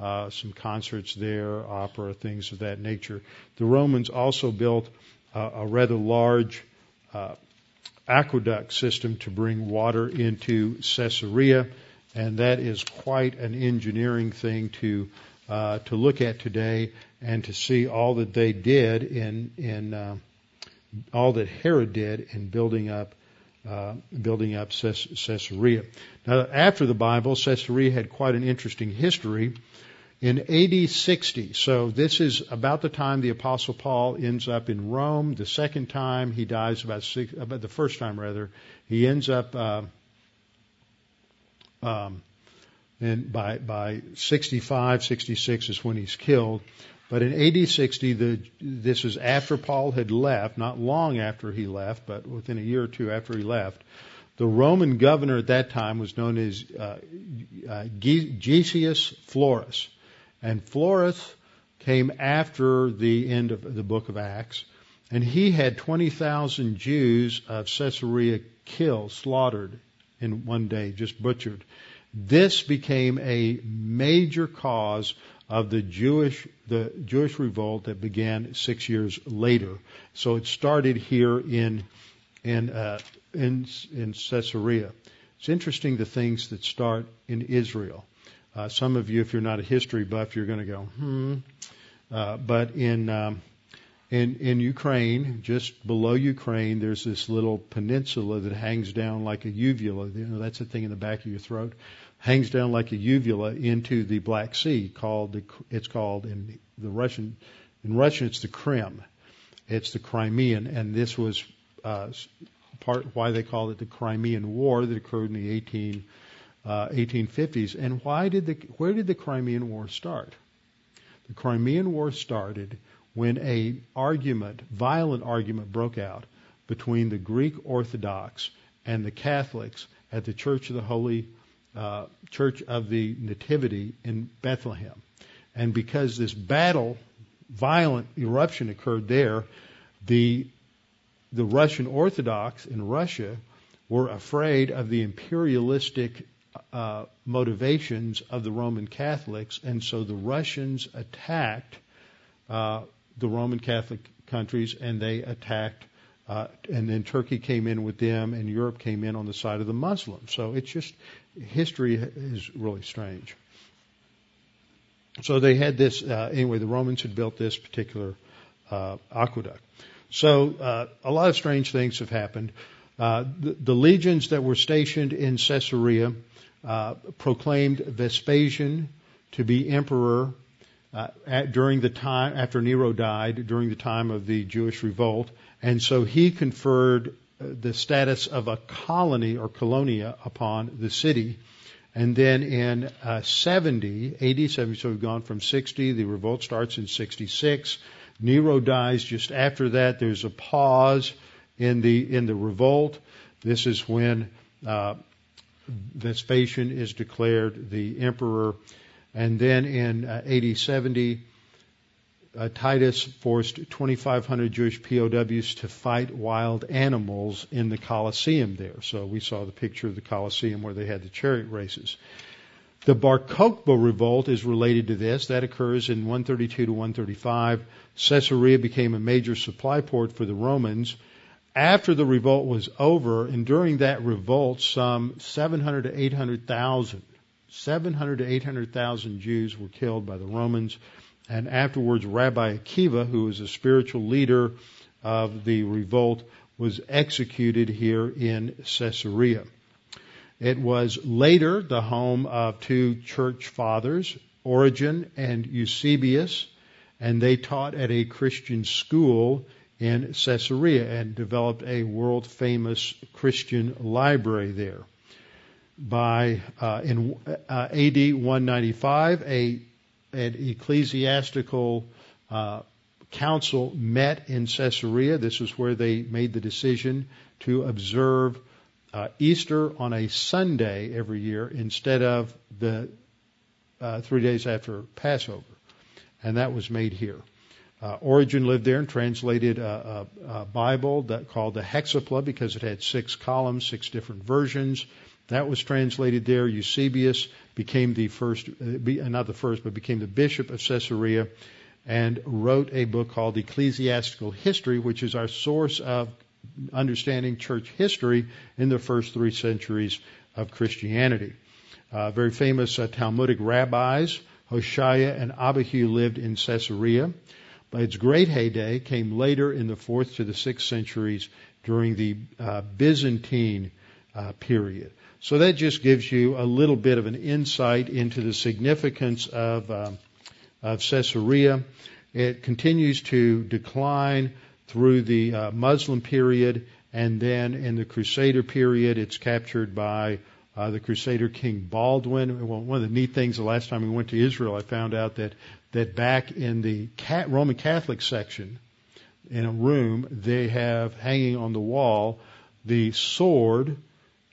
uh, some concerts there, opera, things of that nature. The Romans also built uh, a rather large uh, aqueduct system to bring water into Caesarea, and that is quite an engineering thing to uh, to look at today and to see all that they did in in uh, all that Herod did in building up uh, building up Caesarea. Now, after the Bible, Caesarea had quite an interesting history. In AD 60, so this is about the time the Apostle Paul ends up in Rome. The second time he dies, about six, about the first time rather, he ends up uh, um, and by by 65, 66 is when he's killed. But in AD 60, the, this is after Paul had left, not long after he left, but within a year or two after he left. The Roman governor at that time was known as uh, uh, Gessius Florus. And Florus came after the end of the book of Acts. And he had 20,000 Jews of Caesarea killed, slaughtered in one day, just butchered. This became a major cause of the Jewish the Jewish revolt that began six years later. So it started here in in uh, in in Caesarea. It's interesting the things that start in Israel. Uh, some of you, if you're not a history buff, you're going to go hmm. Uh, but in um, in in Ukraine, just below Ukraine, there's this little peninsula that hangs down like a uvula. You know, that's the thing in the back of your throat hangs down like a uvula into the Black Sea. Called the, it's called in the Russian in Russian it's the Krim. It's the Crimean, and this was uh, part why they called it the Crimean War that occurred in the 18, uh, 1850s. And why did the where did the Crimean War start? The Crimean War started when a argument, violent argument, broke out between the Greek Orthodox and the Catholics at the Church of the Holy uh, Church of the Nativity in Bethlehem. And because this battle, violent eruption occurred there, the the Russian Orthodox in Russia were afraid of the imperialistic uh, motivations of the Roman Catholics, and so the Russians attacked uh, the Roman Catholic countries, and they attacked, uh, and then Turkey came in with them, and Europe came in on the side of the Muslims. So it's just history is really strange. So they had this, uh, anyway, the Romans had built this particular uh, aqueduct. So uh, a lot of strange things have happened. Uh, the, the, legions that were stationed in Caesarea uh, proclaimed Vespasian to be emperor uh, at, during the time after Nero died, during the time of the Jewish revolt, and so he conferred the status of a colony or colonia upon the city. And then in uh, 70, AD 70, so we've gone from 60, the revolt starts in 66. Nero dies just after that. There's a pause in the in the revolt. This is when uh, Vespasian is declared the emperor, and then in uh, AD 70, uh, Titus forced 2,500 Jewish POWs to fight wild animals in the Colosseum there. So we saw the picture of the Colosseum where they had the chariot races. The Bar Kokhba revolt is related to this. That occurs in 132 to 135. Caesarea became a major supply port for the Romans. After the revolt was over, and during that revolt, some 700 to 800,000, 700 to 800,000 Jews were killed by the Romans. and afterwards Rabbi Akiva, who was a spiritual leader of the revolt, was executed here in Caesarea. It was later the home of two church fathers, Origen and Eusebius, and they taught at a Christian school in Caesarea and developed a world famous Christian library there. By uh, in uh, AD 195, a an ecclesiastical uh, council met in Caesarea. This was where they made the decision to observe uh, Easter on a Sunday every year instead of the uh, three days after Passover, and that was made here. Uh, Origen lived there and translated a, a, a, Bible that called the Hexapla because it had six columns, six different versions. That was translated there. Eusebius became the first, uh, not the first, but became the bishop of Caesarea and wrote a book called Ecclesiastical History, which is our source of understanding church history in the first three centuries of Christianity. Uh, very famous uh, Talmudic rabbis, Hoshea and Abbahu, lived in Caesarea its great heyday came later in the fourth to the sixth centuries during the uh, Byzantine uh, period. So that just gives you a little bit of an insight into the significance of, um, of Caesarea. It continues to decline through the uh, Muslim period, and then in the Crusader period, it's captured by uh, the Crusader King Baldwin. Well, one of the neat things the last time we went to Israel, I found out that that back in the Roman Catholic section, in a room, they have hanging on the wall the sword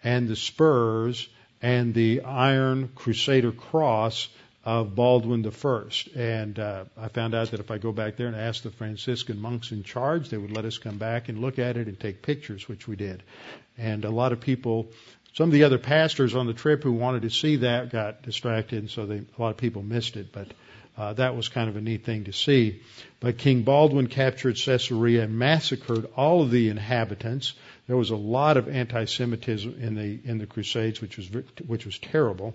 and the spurs and the iron Crusader cross of Baldwin I. And uh, I found out that if I go back there and ask the Franciscan monks in charge, they would let us come back and look at it and take pictures, which we did. And a lot of people, some of the other pastors on the trip who wanted to see that got distracted, and so they, a lot of people missed it. But uh, that was kind of a neat thing to see. But King Baldwin captured Caesarea and massacred all of the inhabitants. There was a lot of anti-Semitism in the in the Crusades, which was which was terrible.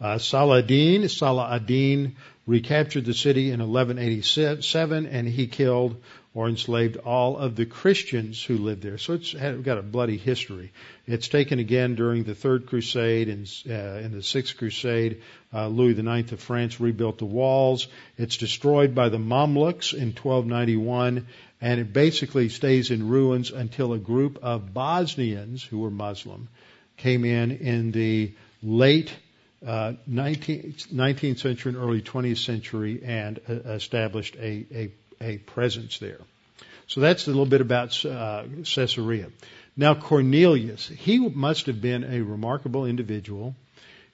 Uh, Saladin, Salah ad-Din recaptured the city in 1187, and he killed or enslaved all of the Christians who lived there. So it's got a bloody history. It's taken again during the Third Crusade and uh, in the Sixth Crusade. Uh, Louis IX of France rebuilt the walls. It's destroyed by the Mamluks in 1291, and it basically stays in ruins until a group of Bosnians who were Muslim came in in the late uh, 19th, 19th century and early 20th century and uh, established a, a a presence there. So that's a little bit about uh, Caesarea. Now Cornelius, he must have been a remarkable individual.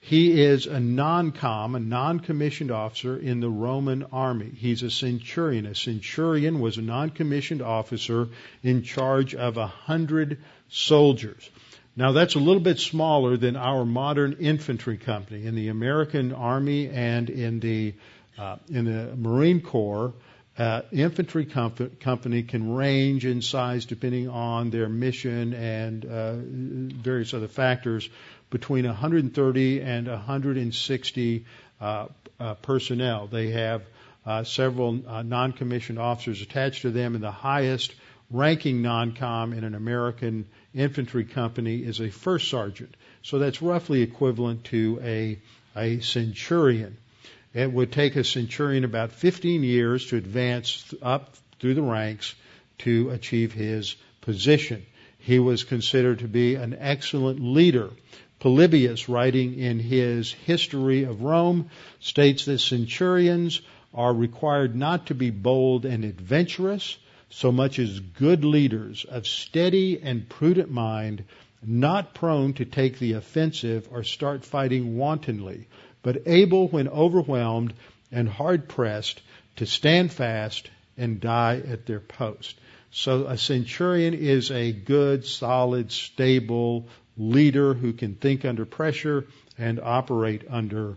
He is a non-com, a non-commissioned officer in the Roman army. He's a centurion. A centurion was a non-commissioned officer in charge of a hundred soldiers. Now that's a little bit smaller than our modern infantry company. In the American Army and in the uh, in the Marine Corps, uh, infantry comp- company can range in size depending on their mission and uh, various other factors between 130 and 160 uh, uh, personnel. They have uh, several uh, non-commissioned officers attached to them, and the highest ranking non-com in an American infantry company is a first sergeant. So that's roughly equivalent to a a centurion. It would take a centurion about 15 years to advance up through the ranks to achieve his position. He was considered to be an excellent leader. Polybius, writing in his History of Rome, states that centurions are required not to be bold and adventurous so much as good leaders of steady and prudent mind, not prone to take the offensive or start fighting wantonly, but able when overwhelmed and hard pressed to stand fast and die at their post. So a centurion is a good, solid, stable leader who can think under pressure and operate under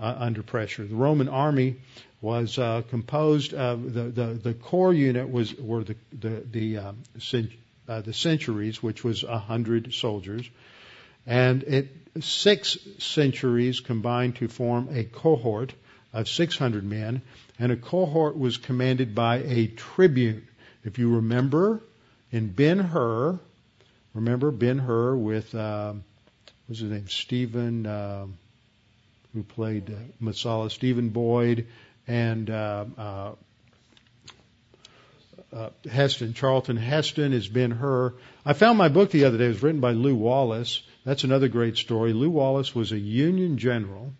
uh, under pressure. The Roman army was uh, composed of the, the the core unit was were the the the, um, cent, uh, the centuries, which was a hundred soldiers, and it six centuries combined to form a cohort of 600 men, and a cohort was commanded by a tribune. If you remember, in Ben Hur, remember Ben Hur with uh, what's his name, Stephen, uh, who played uh, Messala, Stephen Boyd, and uh, uh, uh, Heston, Charlton Heston has Ben Hur. I found my book the other day. It was written by Lew Wallace. That's another great story. Lew Wallace was a Union general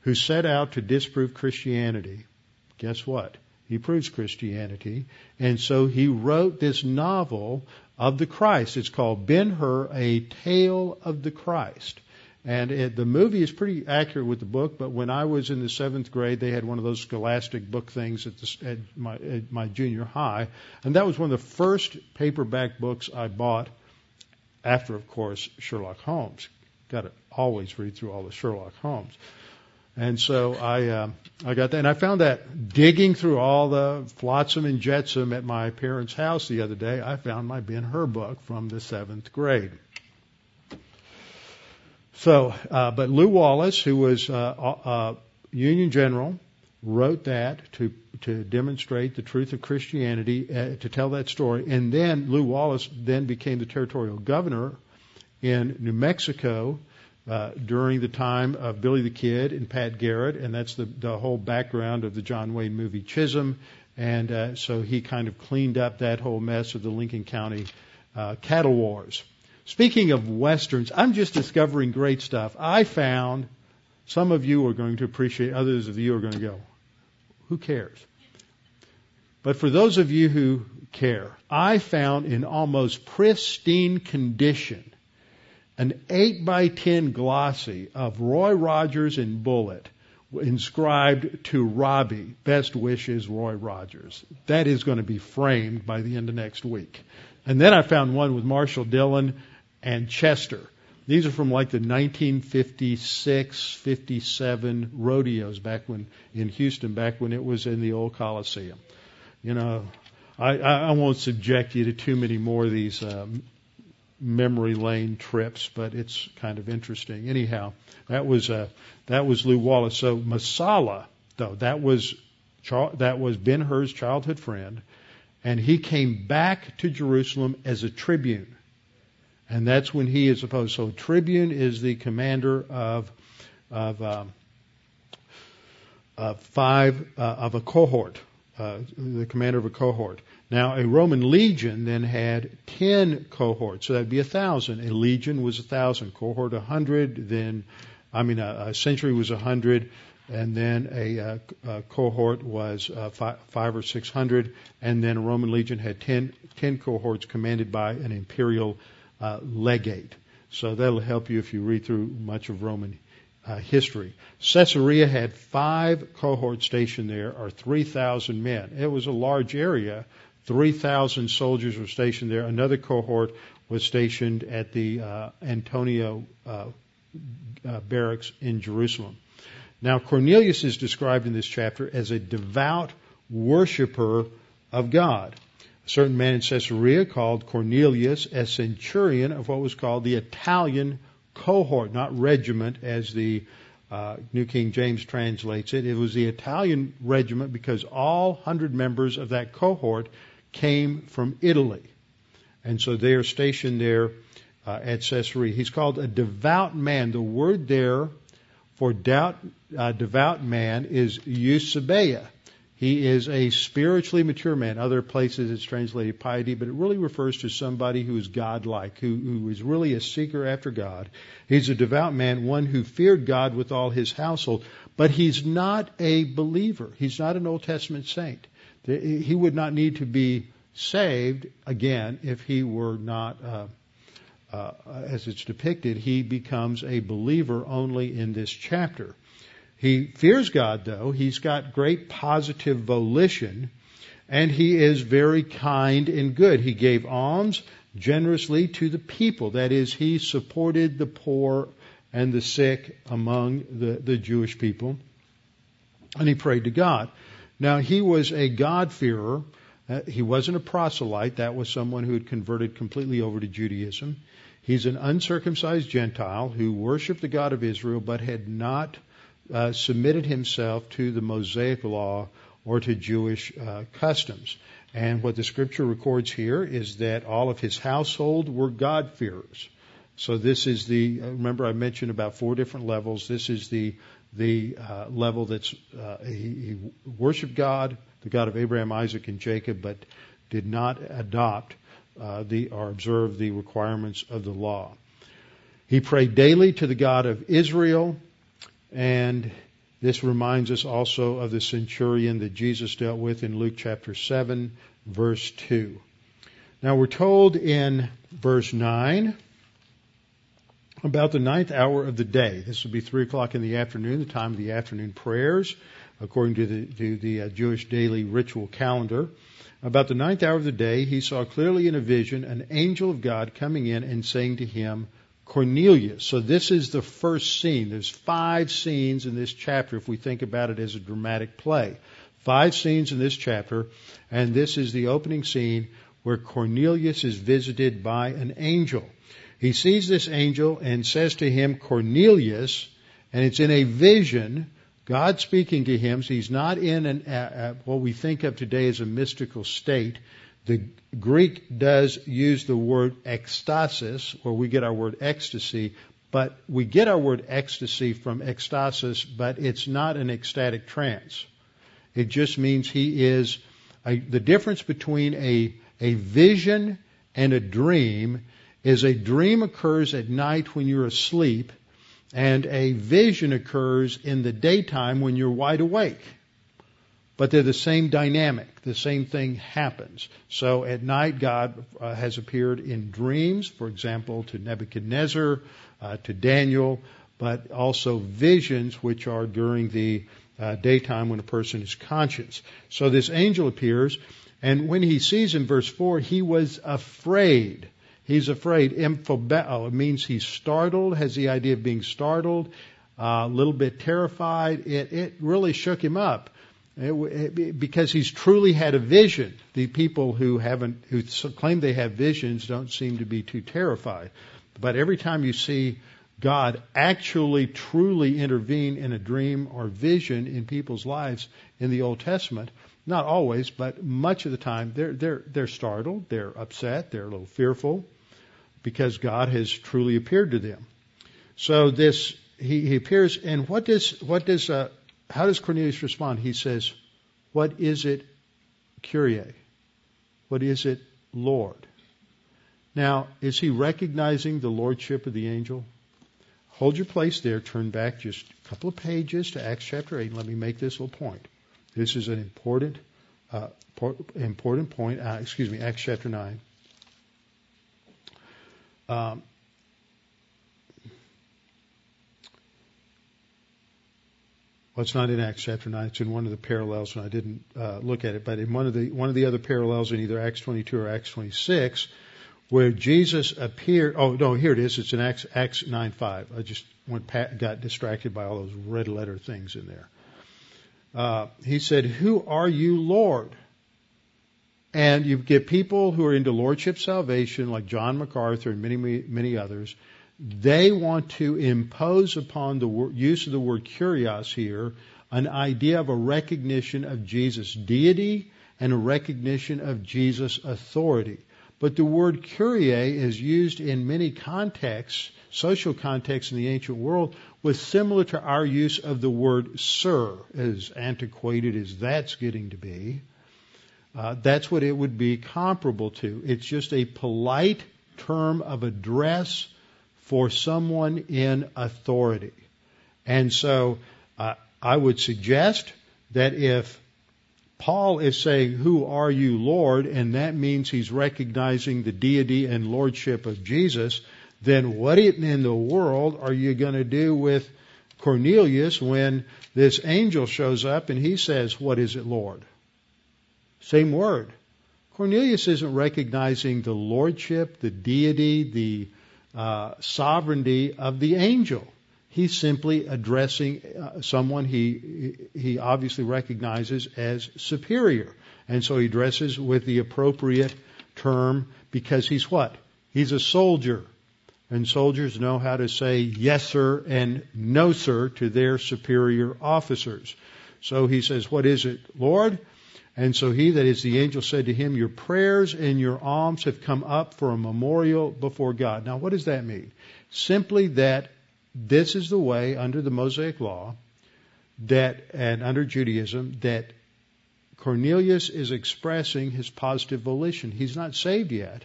who set out to disprove Christianity. Guess what? He proves Christianity. And so he wrote this novel of the Christ. It's called Ben Hur, A Tale of the Christ. And it, the movie is pretty accurate with the book, but when I was in the seventh grade, they had one of those scholastic book things at, the, at, my, at my junior high. And that was one of the first paperback books I bought after, of course, Sherlock Holmes. Got to always read through all the Sherlock Holmes. And so I uh, I got that, and I found that digging through all the flotsam and jetsam at my parents' house the other day, I found my Ben Hur book from the seventh grade. So, uh, but Lew Wallace, who was uh, uh, Union General, wrote that to to demonstrate the truth of Christianity, uh, to tell that story, and then Lew Wallace then became the territorial governor in New Mexico uh, during the time of Billy the Kid and Pat Garrett, and that's the, the whole background of the John Wayne movie Chisum. And uh, so he kind of cleaned up that whole mess of the Lincoln County uh, cattle wars. Speaking of westerns, I'm just discovering great stuff. I found some of you are going to appreciate, others of you are going to go, who cares? But for those of you who care, I found in almost pristine condition an 8 by 10 glossy of Roy Rogers in Bullet inscribed to Robbie, best wishes, Roy Rogers. That is going to be framed by the end of next week. And then I found one with Marshal Dillon and Chester. These are from like the 1956, 57 rodeos back when in Houston, back when it was in the old Coliseum. You know, I, I won't subject you to too many more of these um, memory lane trips, but it's kind of interesting. Anyhow, that was uh, that was Lew Wallace. So Messala, though, that was that was Ben Hur's childhood friend, and he came back to Jerusalem as a tribune, and that's when he is supposed. So tribune is the commander of of um, five uh, of a cohort, uh, the commander of a cohort. Now, a Roman legion then had 10 cohorts, so that'd be a thousand. A legion was a thousand, cohort a hundred, then, I mean, a, a century was a hundred, and then a, a, a cohort was uh, five, five, or six hundred, and then a Roman legion had 10, 10 cohorts commanded by an imperial uh, legate. So that'll help you if you read through much of Roman uh, history. Caesarea had five cohorts stationed there, or 3,000 men. It was a large area, 3,000 soldiers were stationed there. Another cohort was stationed at the uh, Antonia uh, uh, barracks in Jerusalem. Now, Cornelius is described in this chapter as a devout worshiper of God. A certain man in Caesarea called Cornelius, a centurion of what was called the Italian cohort, not regiment as the uh, New King James translates it. It was the Italian regiment because all hundred members of that cohort came from Italy. And so they are stationed there uh, at Caesarea. He's called a devout man. The word there for doubt, uh, devout man is Eusebeia. He is a spiritually mature man. Other places it's translated piety, but it really refers to somebody who is godlike, who, who is really a seeker after God. He's a devout man, one who feared God with all his household, but he's not a believer. He's not an Old Testament saint. He would not need to be saved again if he were not, uh, uh, as it's depicted, he becomes a believer only in this chapter. He fears God, though. He's got great positive volition, and he is very kind and good. He gave alms generously to the people. That is, he supported the poor and the sick among the, the Jewish people, and he prayed to God. Now, he was a God-fearer. Uh, he wasn't a proselyte. That was someone who had converted completely over to Judaism. He's an uncircumcised Gentile who worshiped the God of Israel but had not uh, submitted himself to the Mosaic law or to Jewish uh, customs. And what the scripture records here is that all of his household were God-fearers. So this is the, uh, remember I mentioned about four different levels. This is the, the uh, level that's, uh, he, he worshiped God, the God of Abraham, Isaac, and Jacob, but did not adopt uh, the, or observe the requirements of the law. He prayed daily to the God of Israel, and this reminds us also of the centurion that Jesus dealt with in Luke chapter 7, verse 2. Now we're told in verse 9 about the ninth hour of the day. This would be 3 o'clock in the afternoon, the time of the afternoon prayers, according to the, to the uh, Jewish daily ritual calendar. About the ninth hour of the day, he saw clearly in a vision an angel of God coming in and saying to him, Cornelius. So this is the first scene. There's five scenes in this chapter if we think about it as a dramatic play. Five scenes in this chapter, and this is the opening scene where Cornelius is visited by an angel. He sees this angel and says to him, Cornelius, and it's in a vision, God speaking to him. So he's not in an, uh, uh, what we think of today as a mystical state. The Greek does use the word ecstasis, where we get our word ecstasy, but we get our word ecstasy from ecstasis, but it's not an ecstatic trance. It just means he is, a, the difference between a, a vision and a dream is a dream occurs at night when you're asleep, and a vision occurs in the daytime when you're wide awake. But they're the same dynamic. The same thing happens. So at night, God uh, has appeared in dreams, for example, to Nebuchadnezzar, uh, to Daniel, but also visions, which are during the uh, daytime when a person is conscious. So this angel appears, and when he sees in verse 4, he was afraid. He's afraid. Emphobeo, it means he's startled, has the idea of being startled, uh, a little bit terrified. It, it really shook him up. Because he's truly had a vision. The people who haven't, who claim they have visions don't seem to be too terrified. But every time you see God actually truly intervene in a dream or vision in people's lives in the Old Testament, not always, but much of the time, they're, they're, they're startled, they're upset, they're a little fearful because God has truly appeared to them. So this, he, he appears, and what does, what does, uh, how does Cornelius respond? He says, What is it, Kyrie? What is it, Lord? Now, is he recognizing the lordship of the angel? Hold your place there. Turn back just a couple of pages to Acts chapter 8 and let me make this little point. This is an important, uh, important point. Uh, excuse me, Acts chapter 9. Um, Well, it's not in Acts chapter nine. It's in one of the parallels, and I didn't uh, look at it. But in one of the one of the other parallels in either Acts 22 or Acts 26, where Jesus appeared. Oh no, here it is. It's in Acts Acts 9:5. I just went got distracted by all those red letter things in there. Uh, he said, "Who are you, Lord?" And you get people who are into lordship salvation, like John MacArthur and many many others they want to impose upon the use of the word kyrios here an idea of a recognition of Jesus' deity and a recognition of Jesus' authority. But the word kyrie is used in many contexts, social contexts in the ancient world, was similar to our use of the word sir, as antiquated as that's getting to be. Uh, that's what it would be comparable to. It's just a polite term of address for someone in authority. And so uh, I would suggest that if Paul is saying, Who are you, Lord? and that means he's recognizing the deity and lordship of Jesus, then what in the world are you going to do with Cornelius when this angel shows up and he says, What is it, Lord? Same word. Cornelius isn't recognizing the lordship, the deity, the uh, sovereignty of the angel. He's simply addressing uh, someone he he obviously recognizes as superior, and so he dresses with the appropriate term because he's what? He's a soldier. and soldiers know how to say yes sir and no sir to their superior officers. So he says, what is it, Lord? And so he that is the angel said to him, Your prayers and your alms have come up for a memorial before God. Now, what does that mean? Simply that this is the way under the Mosaic law that, and under Judaism, that Cornelius is expressing his positive volition. He's not saved yet,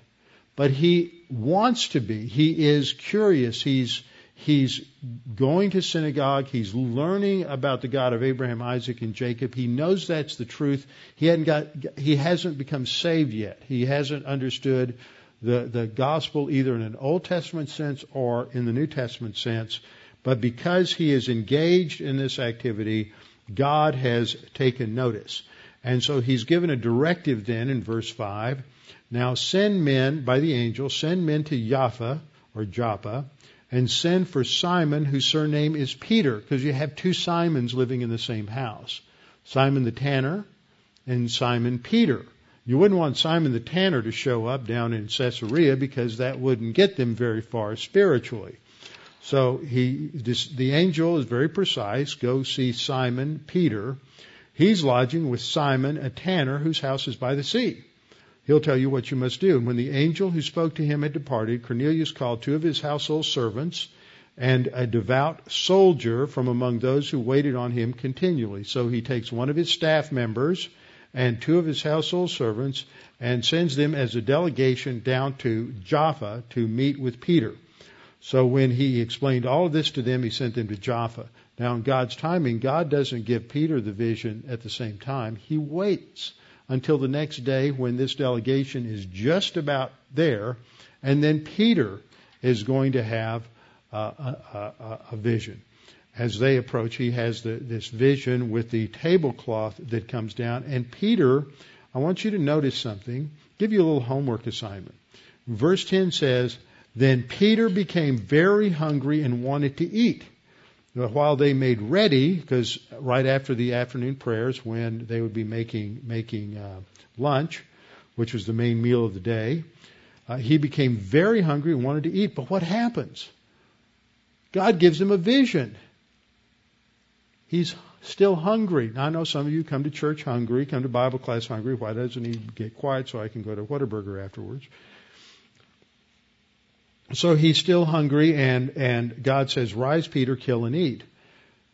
but he wants to be. He is curious. He's He's going to synagogue. He's learning about the God of Abraham, Isaac, and Jacob. He knows that's the truth. He hadn't got, he hasn't become saved yet. He hasn't understood the, the gospel either in an Old Testament sense or in the New Testament sense. But because he is engaged in this activity, God has taken notice. And so he's given a directive then in verse 5. Now send men, by the angel, send men to Jaffa, or Joppa, and send for Simon, whose surname is Peter, because you have two Simons living in the same house Simon the tanner and Simon Peter. You wouldn't want Simon the tanner to show up down in Caesarea because that wouldn't get them very far spiritually. So he, this, the angel is very precise. Go see Simon Peter. He's lodging with Simon, a tanner whose house is by the sea. He'll tell you what you must do. And when the angel who spoke to him had departed, Cornelius called two of his household servants and a devout soldier from among those who waited on him continually. So he takes one of his staff members and two of his household servants and sends them as a delegation down to Jaffa to meet with Peter. So when he explained all of this to them, he sent them to Jaffa. Now, in God's timing, God doesn't give Peter the vision at the same time. He waits until the next day when this delegation is just about there, and then Peter is going to have uh, a, a, a, vision. As they approach, he has the, this vision with the tablecloth that comes down, and Peter, I want you to notice something. Give you a little homework assignment. Verse 10 says, Then Peter became very hungry and wanted to eat while they made ready, because right after the afternoon prayers, when they would be making making uh, lunch, which was the main meal of the day, uh, he became very hungry and wanted to eat. But what happens? God gives him a vision. He's still hungry. Now, I know some of you come to church hungry, come to Bible class hungry. Why doesn't he get quiet so I can go to Whataburger afterwards? So he's still hungry, and, and God says, Rise, Peter, kill and eat.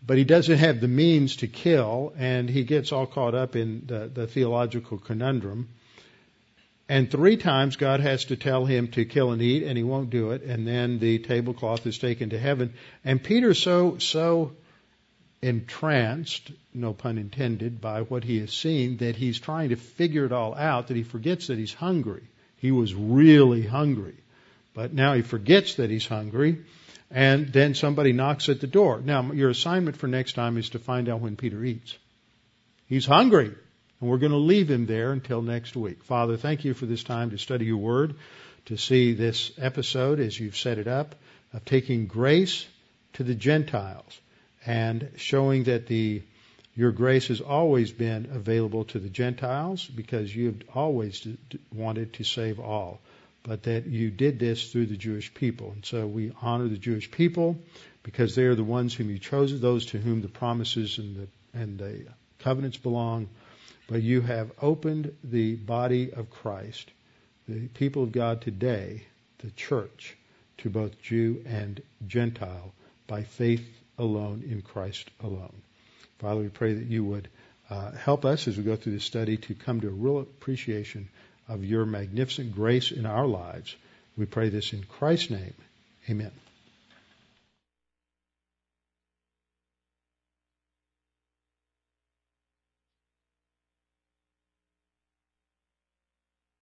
But he doesn't have the means to kill, and he gets all caught up in the, the theological conundrum. And three times God has to tell him to kill and eat, and he won't do it. And then the tablecloth is taken to heaven. And Peter's so, so entranced, no pun intended, by what he has seen that he's trying to figure it all out that he forgets that he's hungry. He was really hungry. But now he forgets that he's hungry, and then somebody knocks at the door. Now, your assignment for next time is to find out when Peter eats. He's hungry, and we're going to leave him there until next week. Father, thank you for this time to study your word, to see this episode as you've set it up, of taking grace to the Gentiles and showing that the your grace has always been available to the Gentiles because you've always wanted to save all but that you did this through the Jewish people. And so we honor the Jewish people because they are the ones whom you chose, those to whom the promises and the, and the covenants belong. But you have opened the body of Christ, the people of God today, the church, to both Jew and Gentile by faith alone in Christ alone. Father, we pray that you would uh, help us as we go through this study to come to a real appreciation of your magnificent grace in our lives. We pray this in Christ's name. Amen.